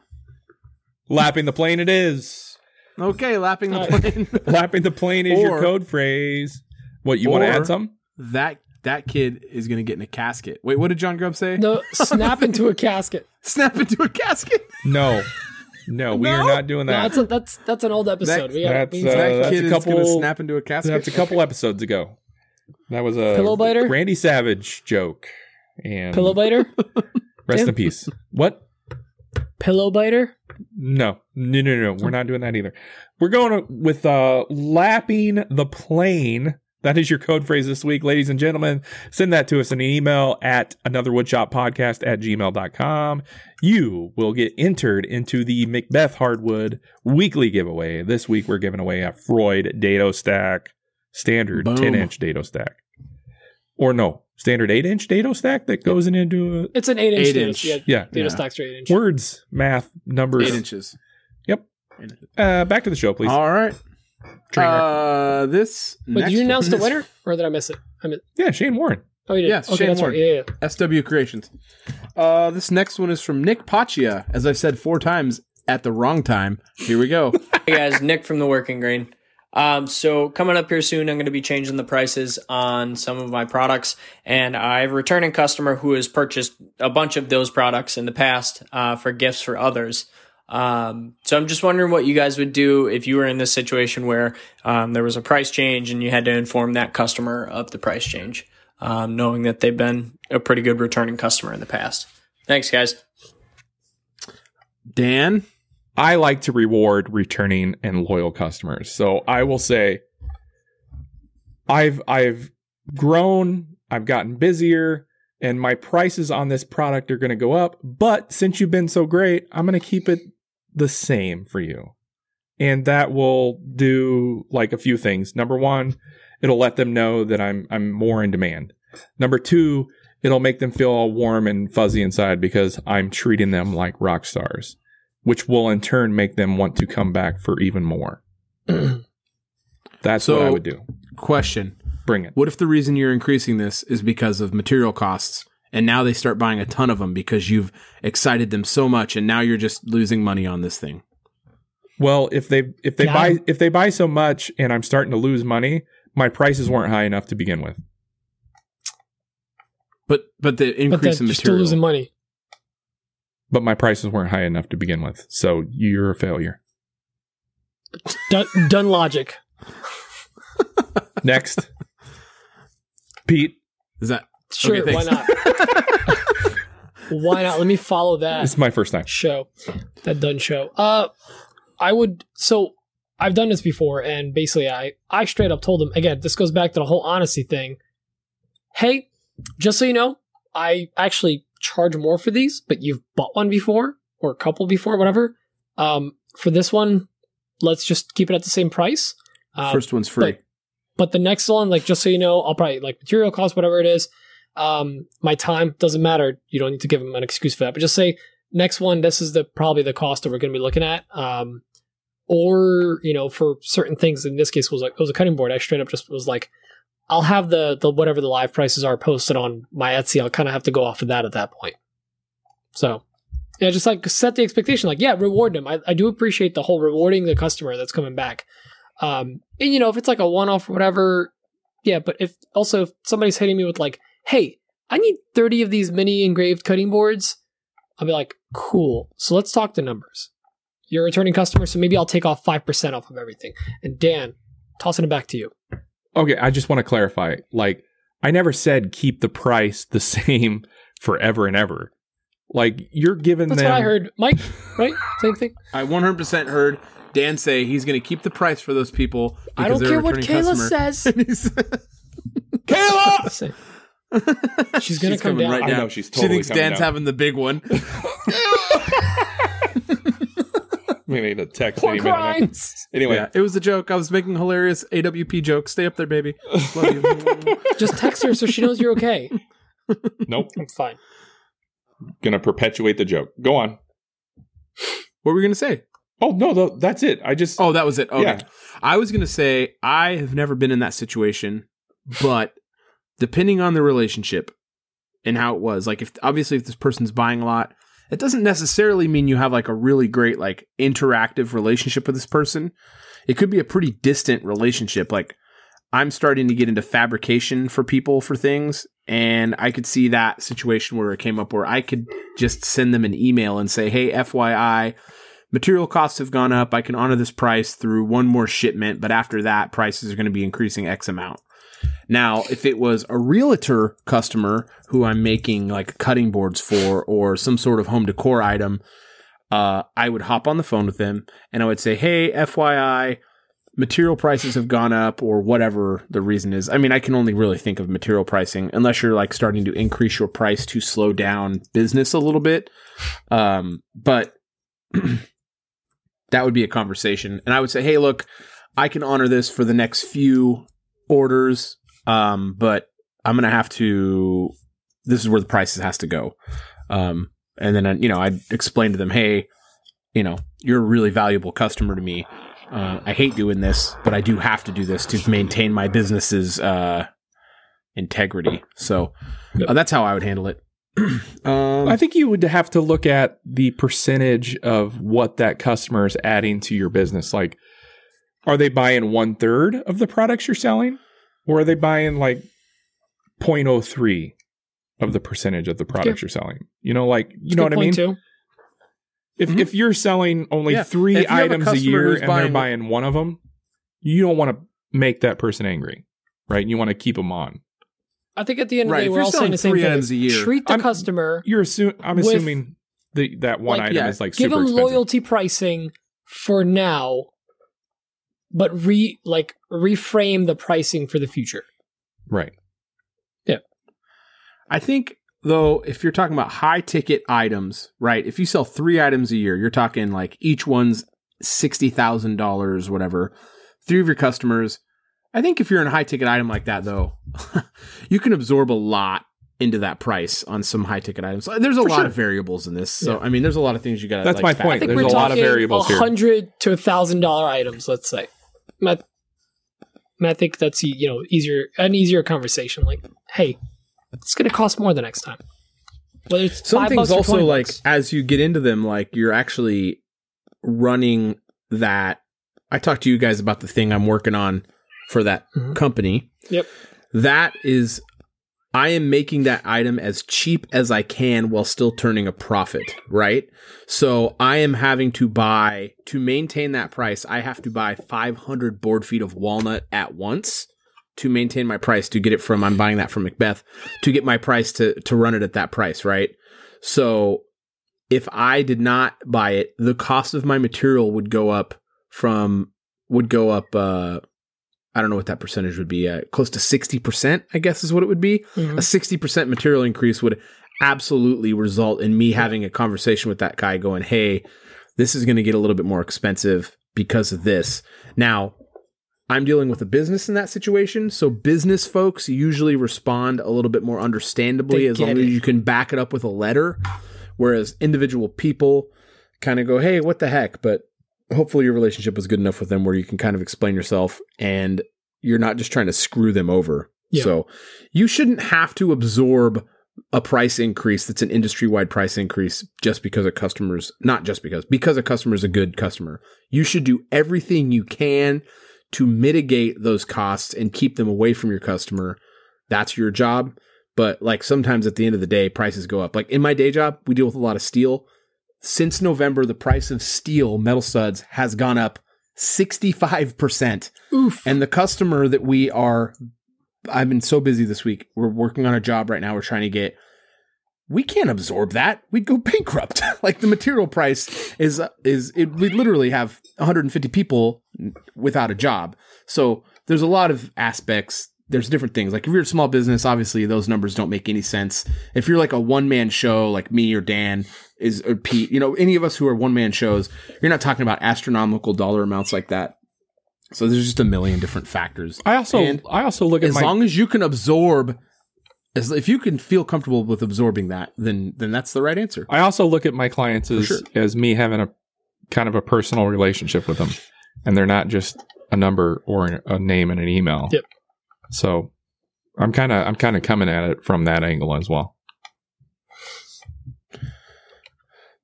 Lapping the plane it is.
Okay, lapping the plane.
Lapping the plane is your code phrase. What you want to add some?
that that kid is gonna get in a casket. Wait, what did John Grubb say?
No, snap into a casket.
Snap into a casket.
No, no, we are not doing
No,
that.
that's a, that's that's an old episode. we
that's, uh,
to-
that
that's
kid
a
is gonna
couple-
snap into a casket.
That's a couple episodes ago. That was a
Pillow biter?
Randy Savage joke. And
pillow biter.
rest in peace. What?
Pillow biter.
No, no, no, no. We're not doing that either. We're going with uh, lapping the plane. That is your code phrase this week, ladies and gentlemen. Send that to us in an email at anotherwoodshoppodcast at gmail.com. You will get entered into the MacBeath Hardwood weekly giveaway. This week we're giving away a Freud dado stack, standard
Boom.
10 inch dado stack. Or no, standard 8 inch dado stack that goes into a,
It's an eight inch.
Eight
data-
inch.
Yeah,
yeah,
data
Yeah.
stacks are eight inch.
words, math, numbers.
Eight inches.
Yep.
Eight inches.
Uh, back to the show, please.
All right.
Trainer.
Uh, this.
Wait,
next
did you announce the winner, or did I miss it? I mean,
yeah, Shane Warren.
oh, you did.
Yes,
okay,
Shane
that's
Warren.
right. Yeah, yeah.
SW Creations. Uh, this next one is from Nick Paccia. As I've said four times at the wrong time. Here we go.
Hey guys, Nick from the Working Grain. Um, so coming up here soon, I'm going to be changing the prices on some of my products, and I have a returning customer who has purchased a bunch of those products in the past uh, for gifts for others. Um, so I'm just wondering what you guys would do if you were in this situation where um, there was a price change and you had to inform that customer of the price change, um, knowing that they've been a pretty good returning customer in the past. Thanks, guys.
Dan.
I like to reward returning and loyal customers. So I will say I've I've grown, I've gotten busier, and my prices on this product are going to go up, but since you've been so great, I'm going to keep it the same for you. And that will do like a few things. Number 1, it'll let them know that I'm I'm more in demand. Number 2, it'll make them feel all warm and fuzzy inside because I'm treating them like rock stars which will in turn make them want to come back for even more. That's
So-
what I would do.
Question.
Bring it.
What if the reason you're increasing this is because of material costs and now they start buying a ton of them because you've excited them so much and now you're just losing money on this thing?
Well, if they if they
Got
buy if they buy so much and I'm starting to lose money, my prices weren't high enough to begin with.
But but the increase
then
in
you're still
material.
losing money.
But my prices weren't high enough to begin with. So you're a failure.
Done, done logic.
Next. Pete,
Is that
Sure,
Okay,
why not? why not? Let me follow that.
this is my first time.
show that done show uh i would so i've done this before and basically i i straight up told them again this goes back to the whole honesty thing hey just so you know i actually charge more for these but you've bought one before or a couple before whatever um for this one let's just keep it at the same price um,
first one's free?
but, but the next one, like just so you know, I'll probably like material cost, whatever it is. Um, my time doesn't matter. You don't need to give them an excuse for that. But just say next one, this is the probably the cost that we're going to be looking at. Um, or you know, for certain things, in this case, was like it was a cutting board. I straight up just was like, I'll have the the whatever the live prices are posted on my Etsy. I'll kind of have to go off of that at that point. So. Yeah, just like set the expectation. Like, yeah, reward them. I, I do appreciate the whole rewarding the customer that's coming back. Um, and you know, if it's like a one off or whatever, yeah, but if also if somebody's hitting me with like, hey, I need 30 of these mini engraved cutting boards, I'll be like, cool. So let's talk the numbers. You're a returning customer, so maybe I'll take off 5% off of everything. And Dan, tossing it back to you.
Okay, I just want to clarify. Like, I never said keep the price the same forever and ever. Like, you're giving
That's
them.
what I heard. Mike, right? Same thing.
I 100% heard Dan say he's going to keep the price for those people.
I don't care what Kayla
customer.
says.
Kayla!
She's gonna
She's
come down.
right
I
now.
know, she's
she thinks
coming
Dan's
down.
having the big one.
We need a text
Poor
any minute Anyway,
yeah, it was a joke. I was making hilarious AWP jokes. Stay up there, baby. Love you.
Just text her so she knows you're okay.
nope.
I'm fine.
Gonna perpetuate the joke. Go on.
what were we going to say?
Oh no, th- that's it. I just
Oh, that was it. Okay.
Yeah.
I was going to say I have never been in that situation, but depending on the relationship and how it was, like if obviously if this person's buying a lot, it doesn't necessarily mean you have like a really great like interactive relationship with this person. It could be a pretty distant relationship. Like I'm starting to get into fabrication for people for things and I could see that situation where it came up where I could just send them an email and say, "Hey, FYI, material costs have gone up. I can honor this price through one more shipment, but after that, prices are going to be increasing X amount. Now, if it was a realtor customer who I'm making like cutting boards for or some sort of home decor item, uh, I would hop on the phone with them and I would say, Hey, FYI, material prices have gone up or whatever the reason is. I mean, I can only really think of material pricing unless you're like starting to increase your price to slow down business a little bit. Um, but that would be a conversation. And I would say, hey, look, I can honor this for the next few orders, um, but I'm going to have to, this is where the prices has to go. Um, and then, you know, I'd explain to them, hey, you know, you're a really valuable customer to me. Uh, I hate doing this, but I do have to do this to maintain my business's uh, integrity. So uh, that's how I would handle it. um,
I think you would have to look at the percentage of what that customer is adding to your business. Like, are they buying one third of the products you're selling, or are they buying like 0.03 of the percentage of the products you're selling? You know, like you know what I mean.
Too.
If
Mhm.
if you're selling only
Yeah.
three
If you have a
items a, year
who's
and they're
buying-
buying one of them, you don't want to make that person angry, right? and You want to keep them on.
I think at the end of the day,
if
we're
you're
all saying
selling
the same
three
thing.
items a year-
Treat the
I'm-
customer,
You're assuming. I'm
With-
assuming the that one
Like,
item
yeah,
is like
give
super
them
expensive.
loyalty pricing for now, but re like reframe the pricing for the future.
right? Yeah.
I think though, if you're talking about high ticket items, right? If you sell three items a year, you're talking like each one's sixty thousand dollars, whatever. Three of your customers. I think if you're in a high ticket item like that, though, you can absorb a lot into that price on some high ticket items. Uh, there's a
For
lot
sure.
of variables in this, so I mean, there's a lot of things you got.
That's my
I
point.
think
There's
we're
a lot of variables here.
hundred to a thousand dollar items. Let's say. I, I think that's you know easier an easier conversation. Like, hey, it's going to cost more the next time. Whether it's
some things also
20
like
bucks.
as you get into them like you're actually running that i talked to you guys about the thing i'm working on for that
Mhm.
company
Yep.
that is i am making that item as cheap as i can while still turning a profit right so i am having to buy to maintain that price i have to buy 500 board feet of walnut at once to maintain my price to get it from I'm buying that from MacBeath to get my price to to run it at that price, right? So if I did not buy it, the cost of my material would go up from would go up uh I don't know what that percentage would be, uh, close to 60%, I guess is what it would be.
Mhm.
A 60% material increase would absolutely result in me having a conversation with that guy going, "Hey, this is going to get a little bit more expensive because of this." Now, I'm dealing with a business in that situation, so business folks usually respond a little bit more understandably as long
get
as you can back it up with a letter, whereas individual people kind of go, "Hey, what the heck?" But hopefully your relationship was good enough with them where you can kind of explain yourself and you're not just trying to screw them over.
Yeah.
So, you shouldn't have to absorb a price increase that's an industry wide price increase just because a customer's not just because because a customer's a good customer. You should do everything you can to mitigate those costs and keep them away from your customer. That's your job. But like sometimes at the end of the day, prices go up. Like in my day job, we deal with a lot of steel. Since November, the price of steel, metal studs, has gone up 65%.
Oof.
And the customer that we are, I've been so busy this week. We're working on a job right now. We're trying to get, we can't absorb that. We'd go bankrupt. like the material price is, is, it, we literally have 150 people without a job. So there's a lot of aspects. There's different things. Like if you're a small business, obviously those numbers don't make any sense. If you're like a one man show, like me or Dan is, or Pete, you know, any of us who are one man shows, you're not talking about astronomical dollar amounts like that. So there's just a million different factors.
I also
And
I also look at
As
my
long as you can absorb, as if you can feel comfortable with absorbing that, then then that's the right answer.
I also look at my clients as
sure.
as me having a kind of a personal relationship with them, and they're not just a number or a name in an email.
Yep.
So I'm kind of I'm kind of coming at it from that angle as well.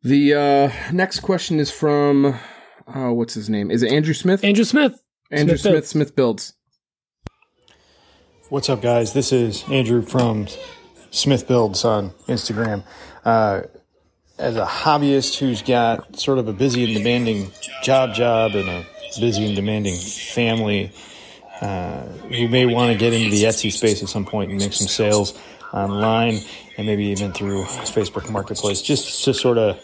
The uh, next question is from, oh, what's his name? Is it Andrew Smith?
Andrew Smith.
Andrew
Smith
Smith.
Builds.
Smith builds.
What's up, guys? This is Andrew from Smith Builds on Instagram. Uh, as a hobbyist who's got sort of a busy and demanding job job and a busy and demanding family, uh, who may want to get into the Etsy space at some point and make some sales online and maybe even through Facebook Marketplace, just to sort of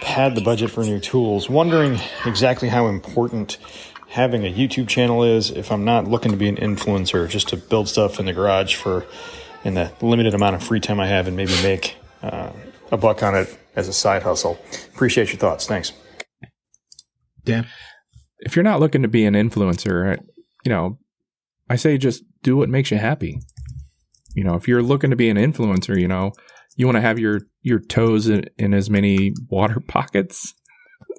pad the budget for new tools. Wondering exactly how important having a YouTube channel is if I'm not looking to be an influencer, just to build stuff in the garage for in the limited amount of free time I have and maybe make uh, a buck on it as a side hustle. Appreciate your thoughts. Thanks.
Dan,
if you're not looking to be an influencer, you know, I say just do what makes you happy. You know, if you're looking to be an influencer, you know, you want to have your your toes in, in as many water pockets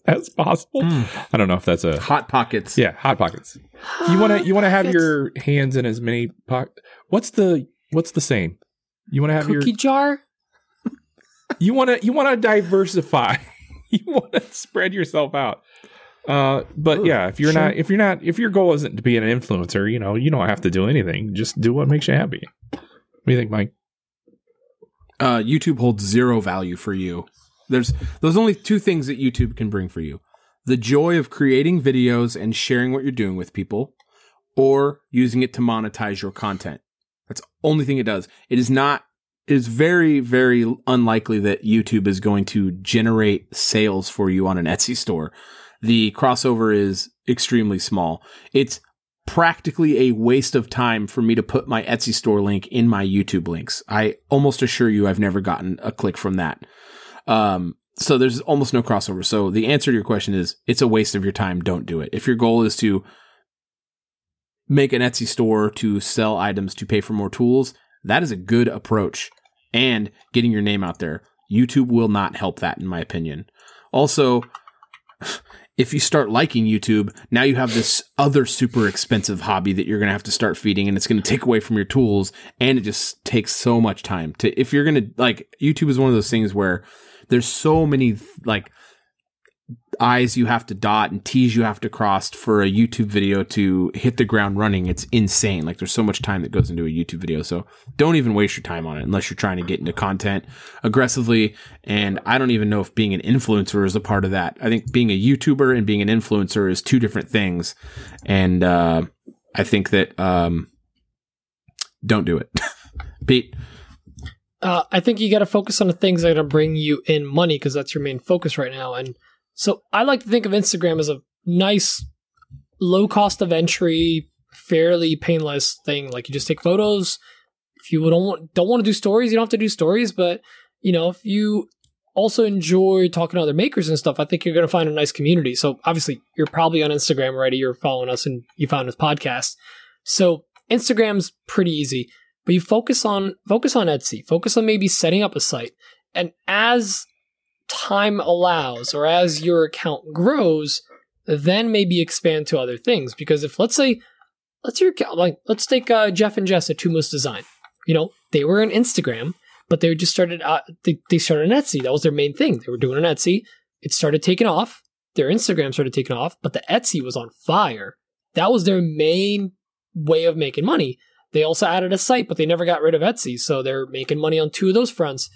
as possible.
Mm.
I don't know if that's a
hot pockets.
Yeah, hot pockets. You want to you want to have your hands in as many pockets. What's the what's the saying? You want to have
cookie
your Cookie
jar.
You want to you want to diversify. you want to spread yourself out. Uh, but
Ooh,
yeah, if you're
sure.
not if you're not if your goal isn't to be an influencer, you know, you don't have to do anything. Just do what makes you happy. What do you think, Mike?
uh, YouTube holds zero value for you. There's there's only two things that YouTube can bring for you: the joy of creating videos and sharing what you're doing with people, or using it to monetize your content. That's the only thing it does. It is not. It is very very unlikely that YouTube is going to generate sales for you on an Etsy store. The crossover is extremely small. It's practically a waste of time for me to put my Etsy store link in my YouTube links. I almost assure you I've never gotten a click from that. Um, so there's almost no crossover. So the answer to your question is it's a waste of your time. Don't do it. If your goal is to make an Etsy store to sell items to pay for more tools, that is a good approach and getting your name out there. YouTube will not help that in my opinion. Also, if you start liking YouTube, now you have this other super expensive hobby that you're going to have to start feeding and it's going to take away from your tools and it just takes so much time to if you're going to like YouTube is one of those things where there's so many like I's you have to dot and T's you have to cross for a YouTube video to hit the ground running. It's insane. Like there's so much time that goes into a YouTube video. So don't even waste your time on it unless you're trying to get into content aggressively. And I don't even know if being an influencer is a part of that. I think being a YouTuber and being an influencer is two different things. And uh, I think that um, don't do it. Pete.
Uh, I think you got to focus on the things that are going to bring you in money because that's your main focus right now. And so I like to think of Instagram as a nice, low cost of entry, fairly painless thing. Like you just take photos. If you don't want, don't want to do stories, you don't have to do stories. But you know, if you also enjoy talking to other makers and stuff, I think you're going to find a nice community. So obviously, you're probably on Instagram already. You're following us and you found this podcast. So Instagram's pretty easy, but you focus on focus on Etsy. Focus on maybe setting up a site, and as time allows or as your account grows, then maybe expand to other things. Because if let's say, let's your like let's take uh, Jeff and Jess at Two Moose Design. You know, they were on Instagram, but they just started. Uh, they they started on Etsy. That was their main thing. They were doing on Etsy. It started taking off. Their Instagram started taking off, but the Etsy was on fire. That was their main way of making money. They also added a site, but they never got rid of Etsy, so they're making money on two of those fronts.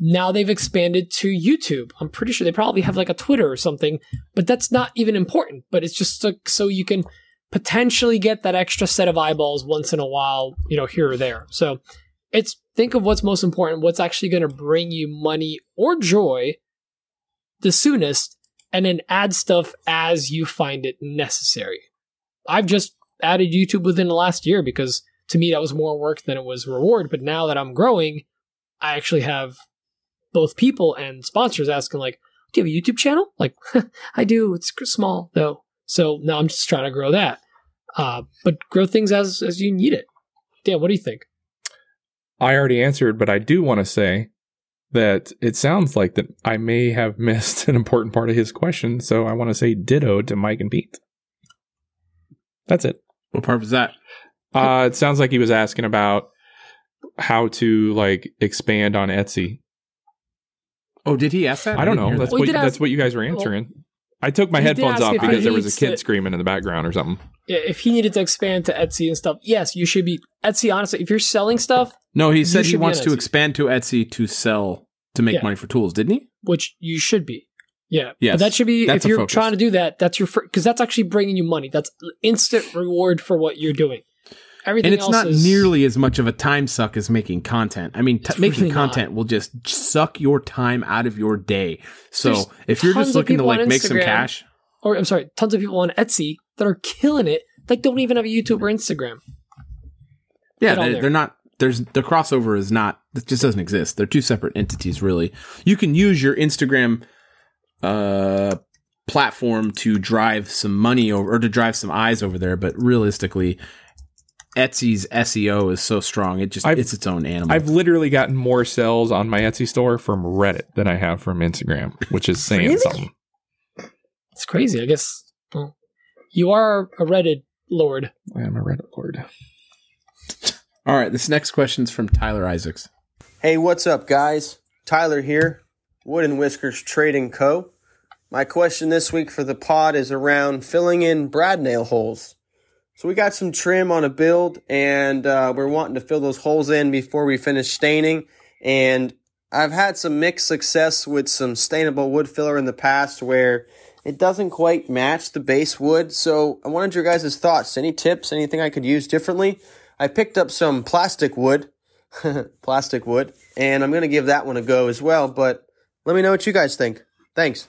Now they've expanded to YouTube. I'm pretty sure they probably have like a Twitter or something, but that's not even important. But it's just so, you can potentially get that extra set of eyeballs once in a while, you know, here or there. So it's think of what's most important, what's actually going to bring you money or joy the soonest, and then add stuff as you find it necessary. I've just added YouTube within the last year because to me that was more work than it was reward. But now that I'm growing, I actually have both people and sponsors asking like, "Do you have a YouTube channel?" Like, I do. It's small though, so now I'm just trying to grow that. Uh, but grow things as as you need it. Dan, what do you think?
I already answered, but I do want to say that it sounds like that I may have missed an important part of his question, so I want to say ditto to Mike and Pete. That's it.
What part was that?
Uh, it sounds like he was asking about how to like expand on Etsy.
Oh, did he ask that?
I don't
didn't
know. That's
that.
what
Well, he
that's
ask-
what you guys were answering. I took my headphones off because there was a kid
to-
screaming in the background or something.
Yeah, If he needed to expand to Etsy and stuff, yes, you should be Etsy. Honestly, if you're selling stuff,
No, he said he wants to expand to Etsy to sell to make
Yeah.
money for tools, didn't he?
which you should be. Yeah.
Yes,
But that should be,
that's
if you're
focus.
trying to do that, that's your, because that's actually bringing you money. That's instant reward for what you're doing. Everything
and it's not
is,
nearly as much of a time suck as making content. I mean, t- making
really not.
content will just suck your time out of your day. So
There's
if you're just looking to like make some cash,
or I'm sorry, tons of people on Etsy that are killing it that don't even have a YouTube or Instagram.
Yeah, they, they're not. There's the crossover is not. It just doesn't exist. They're two separate entities, really. You can use your Instagram uh, platform to drive some money over, or to drive some eyes over there. But realistically, Etsy's SEO is so strong. It just
I've-
it's its own animal.
I've literally gotten more sales on my Etsy store from Reddit than I have from Instagram, which is saying
Really?
something.
It's crazy. I guess well, you are a Reddit lord.
I am a Reddit lord.
All right, this next question is from Tyler Isaacs.
Hey, what's up, guys? Tyler here, Wood and Whiskers Trading Co. My question this week for the pod is around filling in brad nail holes. So we got some trim on a build, and uh, we're wanting to fill those holes in before we finish staining. And I've had some mixed success with some stainable wood filler in the past where it doesn't quite match the base wood. So I wanted your guys' thoughts. Any tips? Anything I could use differently? I picked up some plastic wood plastic wood, and I'm going to give that one a go as well. But let me know what you guys think. Thanks.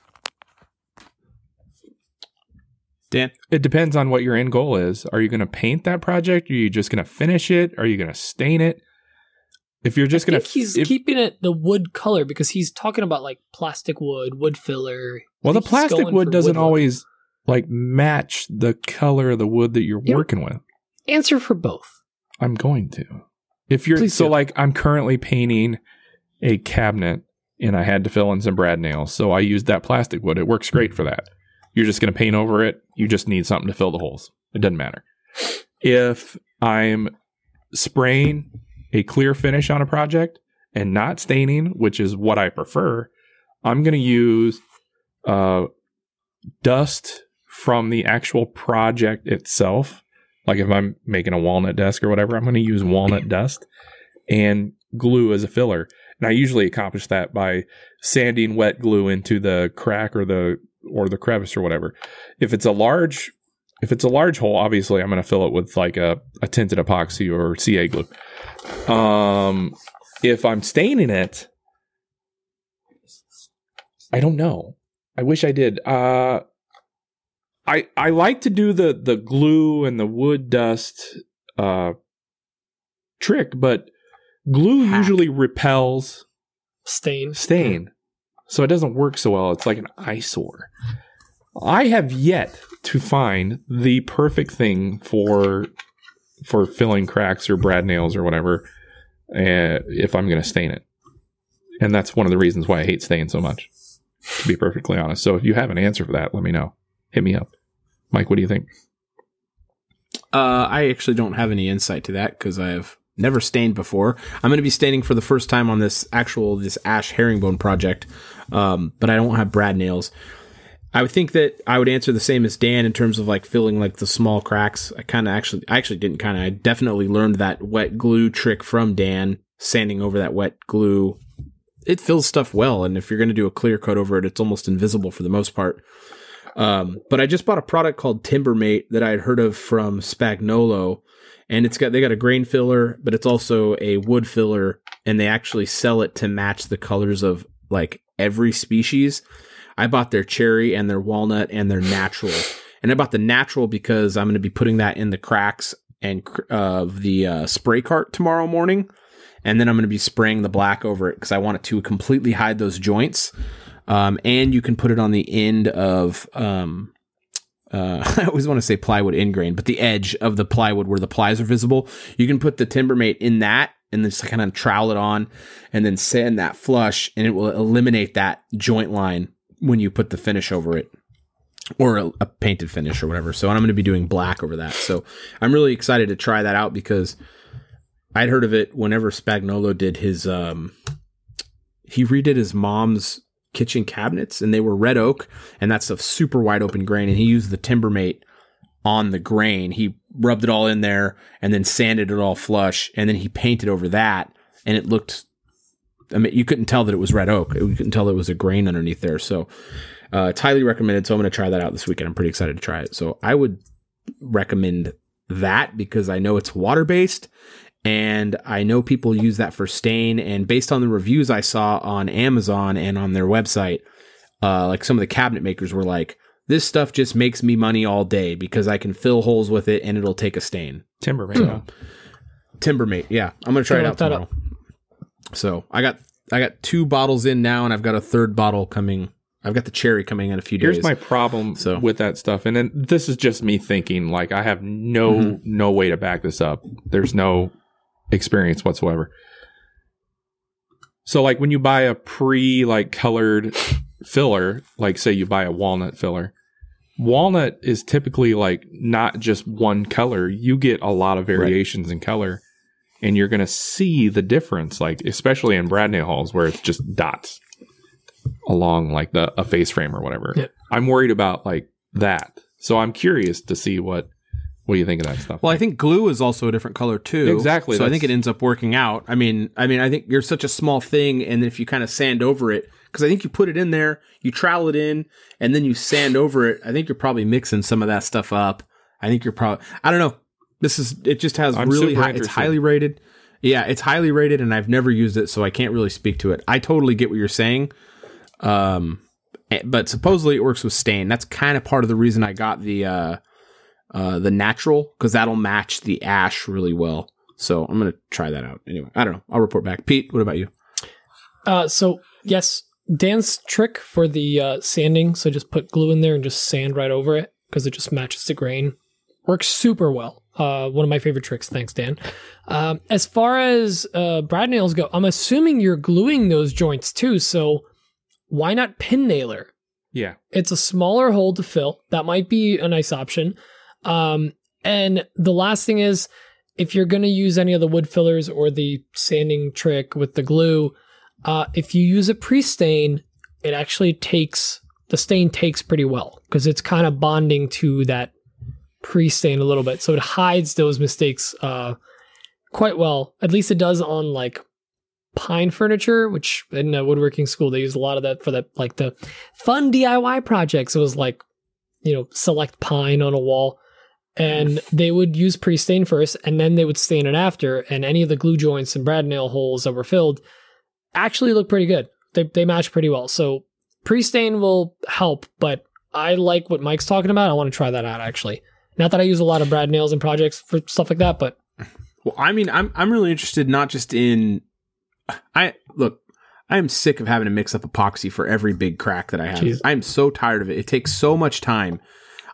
Dan,
It depends on what your end goal is. Are you going to paint that project? Are you just going to finish it? Are you going to stain it? If you're just
I
going
think he's
if,
keeping it the wood color because he's talking about like plastic wood, wood filler.
Well, the plastic wood doesn't
wood look.
always like match the color of the wood that you're
Yeah.
working with.
answer for both.
I'm going to. If you're
Please
so
do.
like I'm currently painting a cabinet and I had to fill in some brad nails, so I used that plastic wood. It works great for that. You're just going to paint over it. You just need something to fill the holes. It doesn't matter. If I'm spraying a clear finish on a project and not staining, which is what I prefer, I'm going to use uh, dust from the actual project itself. Like if I'm making a walnut desk or whatever, I'm going to use walnut dust and glue as a filler. And I usually accomplish that by sanding wet glue into the crack or the or the crevice or whatever. If it's a large if it's a large hole, obviously I'm going to fill it with like a, a tinted epoxy or CA glue. Um, if I'm staining it, I don't know. I wish I did. Uh, I I like to do the the glue and the wood dust uh, trick, but glue
Hack.
usually repels
Stain.
stain, so it doesn't work so well. It's like an eyesore. I have yet to find the perfect thing for for filling cracks or brad nails or whatever. Uh, if I'm going to stain it, and that's one of the reasons why I hate stain so much. To be perfectly honest, so if you have an answer for that, let me know. Hit me up, Mike. What do you think?
Uh, I actually don't have any insight to that because I have never stained before. I'm going to be staining for the first time on this actual this ash herringbone project, um, but I don't have brad nails. I would think that I would answer the same as Dan in terms of like filling like the small cracks. I kind of actually, I actually didn't kind of. I definitely learned that wet glue trick from Dan, sanding over that wet glue. It fills stuff well, and if you're going to do a clear coat over it, it's almost invisible for the most part. Um, but I just bought a product called Timbermate that I had heard of from Spagnolo, and it's got they got a grain filler, but it's also a wood filler, and they actually sell it to match the colors of like every species. I bought their cherry and their walnut and their natural, and I bought the natural because I'm going to be putting that in the cracks and of the uh, spray cart tomorrow morning, and then I'm going to be spraying the black over it because I want it to completely hide those joints. Um, and you can put it on the end of um, uh, I always want to say plywood ingrain, but the edge of the plywood where the plies are visible. You can put the Timbermate in that and then just kind of trowel it on and then sand that flush and it will eliminate that joint line when you put the finish over it or a, a painted finish or whatever. So I'm going to be doing black over that. So I'm really excited to try that out because I'd heard of it whenever Spagnolo did his, um, he redid his mom's kitchen cabinets and they were red oak and that's a super wide open grain and he used the timbermate on the grain. He rubbed it all in there and then sanded it all flush and then he painted over that and it looked i mean you couldn't tell that it was red oak. You couldn't tell it was a grain underneath there so uh, it's highly recommended so i'm going to try that out this weekend. I'm pretty excited to try it. So i would recommend that because i know it's water based and I know people use that for stain. And based on the reviews I saw on Amazon and on their website, uh, like some of the cabinet makers were like, This stuff just makes me money all day because I can fill holes with it and it'll take a stain.
Timbermate.
So, Timbermate, yeah, I'm gonna try
Gotta
it out tomorrow. So I got I got two bottles in now, and I've got a third bottle coming. I've got the cherry coming in a few days.
Here's my problem
So-
with that stuff, and then this is just me thinking. Like I have no
Mhm.
no way to back this up. There's no experience whatsoever. So like when you buy a pre like colored filler, like say you buy a walnut filler, walnut is typically like not just one color. You get a lot of variations in color, and you're gonna see the difference. Like especially in brad nail holes where it's just dots along like the a face frame or whatever.
Yeah.
I'm worried about like that. So I'm curious to see what what do you think of that stuff?
Well, I think glue is also a different color too.
Exactly,
So I think it ends up working out. I mean, I mean, I think you're such a small thing, and if you kind of sand over it, because I think you put it in there, you trowel it in, and then you sand over it. I think you're probably mixing some of that stuff up. I think you're probably. I don't know. This is. It just has
I'm
really high. It's highly rated. Yeah, it's highly rated, and I've never used it, so I can't really speak to it. I totally get what you're saying. Um, eh, but supposedly it works with stain. That's kind of part of the reason I got the uh, uh, the natural because that'll match the ash really well. So I'm gonna try that out. Anyway, I don't know. I'll report back. Pete, what about you?
Uh, so yes, Dan's trick for the uh, sanding. So just put glue in there and just sand right over it because it just matches the grain. Works super well. Uh, one of my favorite tricks. Thanks, Dan. Um, as far as uh, brad nails go, I'm assuming you're gluing those joints too. So why not pin nailer?
yeah.
It's a smaller hole to fill. That might be a nice option. Um, and the last thing is, if you're going to use any of the wood fillers or the sanding trick with the glue, uh, if you use a pre-stain, it actually takes the stain takes pretty well because it's kind of bonding to that pre-stain a little bit, so it hides those mistakes uh, quite well. At least it does on like pine furniture, which in a woodworking school they use a lot of that for that like the fun DIY projects. It was like you know select pine on a wall, and they would use pre-stain first, and then they would stain it after. And any of the glue joints and brad nail holes that were filled actually look pretty good. They they match pretty well. So pre-stain will help, but I like what Mike's talking about. I want to try that out actually. Not that I use a lot of brad nails in projects for stuff like that, but
Well, I mean, I'm I'm really interested not just in. I look. I am sick of having to mix up epoxy for every big crack that I have.
Jeez.
I am so tired of it. It takes so much time.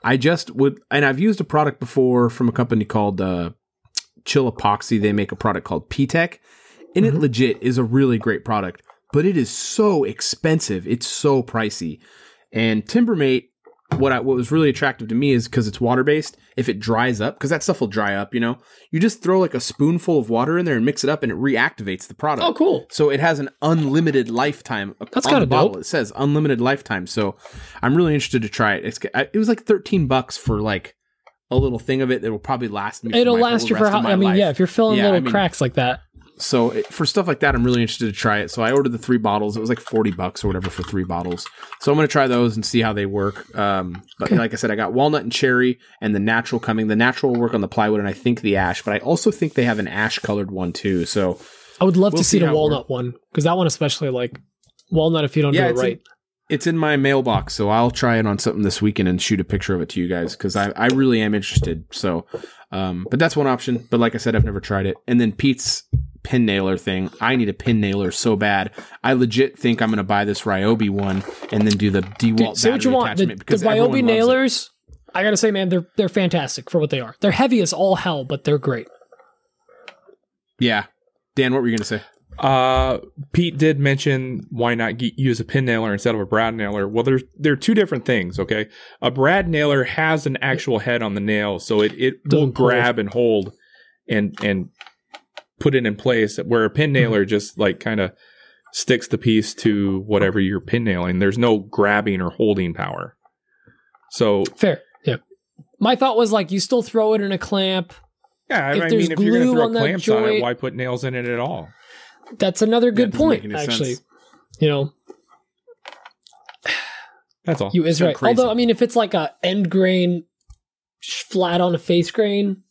I just would, and I've used a product before from a company called uh, Chill Epoxy. They make a product called P-Tech, and it legit is a really great product, but it is so expensive. It's so pricey. And Timbermate, what I, what was really attractive to me is because it's water based. If it dries up, because that stuff will dry up, you know, you just throw like a spoonful of water in there and mix it up, and it reactivates the product.
oh cool.
So it has an unlimited lifetime.
That's
the bottle.
dope.
It says unlimited lifetime. So I'm really interested to try it. It's it was like 13 bucks for like a little thing of it that will probably last me.
It'll last you for how
of
I mean,
life.
yeah, if you're filling
Yeah,
little
I mean-
cracks like that.
So it, for stuff like that, I'm really interested to try it. So I ordered the three bottles. It was like 40 bucks or whatever for three bottles. So I'm going to try those and see how they work. Um, but like I said, I got walnut and cherry and the natural coming. The natural will work on the plywood and I think the ash, but I also think they have an ash colored one too. So
I would love
We'll
to see
see
the walnut one because that one especially like walnut if you don't
Yeah,
do it right.
it's in my mailbox. So I'll try it on something this weekend and shoot a picture of it to you guys because I, I really am interested. So, um, but that's one option. But like I said, I've never tried it. And then Pete's pin nailer thing. I need a pin nailer so bad. I legit think I'm going to buy this Ryobi one and then do the DeWalt
Dude, say what you
battery
want. The,
attachment
the
because everyone
Ryobi
loves it.
nailers, I gotta say, man, they're they're fantastic for what they are. They're heavy as all hell, but they're great.
Yeah. Dan, what were you going to say?
Uh, Pete did mention why not ge- use a pin nailer instead of a brad nailer. Well, there's they're two different things. Okay, a brad nailer has an actual head on the nail, so it it will
Doesn't pull.
grab and hold and and put it in place. Where a pin mm-hmm. nailer just like kind of sticks the piece to whatever you're pin nailing. There's no grabbing or holding power. So
Fair. Yeah. My thought was like you still throw it in a clamp.
yeah, I,
If
I mean, if you're gonna throw clamps on it, why put nails in it at all?
That's another good point, actually.
sense.
You know,
That's all.
you is right.
crazy.
Although I mean, if it's like a end grain, flat on a face grain,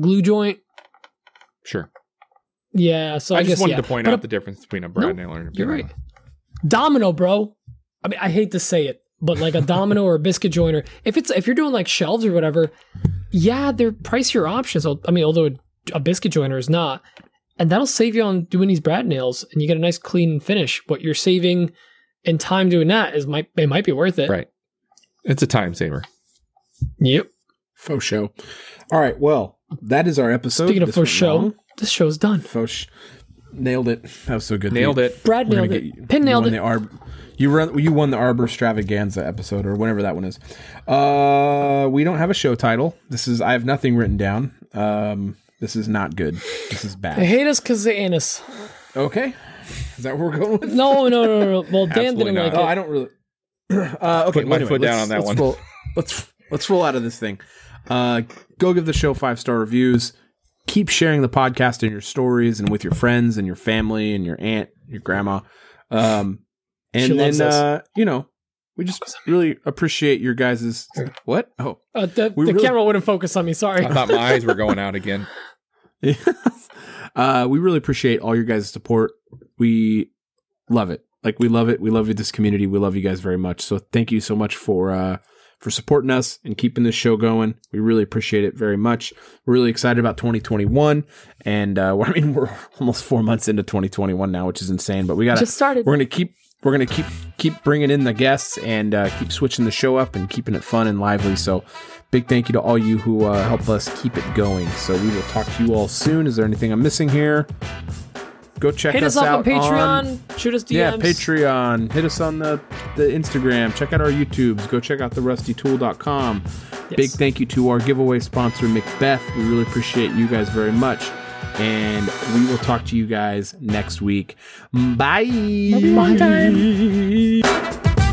glue joint,
sure.
Yeah. So I,
I, just
guess
wanted
yeah.
to point
But
out the difference between a brad
No,
nailer and a pin
You're
nailer.
right. Domino, bro. I mean, I hate to say it, but like a domino or a biscuit joiner, if it's if you're doing like shelves or whatever, yeah, they're pricier options. I mean, although a biscuit joiner is not, and that'll save you on doing these brad nails, and you get a nice clean finish. What you're saving in time doing that is might it might be worth it.
Right. It's a time saver.
Yep.
Faux show. All right. Well, that is our episode.
Speaking of
This
faux show,
long.
This show's done.
Faux sh- nailed it. That was so good.
Nailed it.
Brad
We're
nailed
gonna
it.
get you-
Pin
you
nailed
won
it.
The Arb- you run. You won the Arbor Stravaganza episode, or whatever that one is. Uh, we don't have a show title. This is. I have nothing written down. Um, this is not good. This is
They
bad.
hate us because they ain't us.
Okay, is that what we're going with?
No, no, no, no. no. Well, Dan didn't like
not.
Oh,
it.
I don't really. Uh, okay,
Put my
well,
foot down on that
let's
one.
Roll, let's let's roll out of this thing. Uh, go give the show five star reviews. Keep sharing the podcast and your stories and with your friends and your family and your aunt, your grandma. Um, and
She
then
loves us.
uh, you know, we just really appreciate your guys's what? Oh,
Uh, the the
really-
camera wouldn't focus on me. Sorry.
I thought my eyes were going out again.
uh, we really appreciate all your guys' support. We love it. Like we love it. We love this community. We love you guys very much. So thank you so much for uh, for supporting us and keeping this show going. We really appreciate it very much. We're really excited about 2021, and uh, I mean we're almost four months into 2021 now, which is insane. But we got
Just started.
We're gonna keep. We're gonna keep keep bringing in the guests and uh, keep switching the show up and keeping it fun and lively. So, big thank you to all you who uh, help us keep it going. So we will talk to you all soon. Is there anything I'm missing here? Go check
Hit us
us
up
out
on Patreon. shoot us DMs.
yeah, Patreon. Hit us on the, the Instagram. Check out our YouTubes. Go check out the rustytool.com.
Yes.
Big thank you to our giveaway sponsor, MacBeath. We really appreciate you guys very much. And we will talk to you guys next week. Bye.
Bye.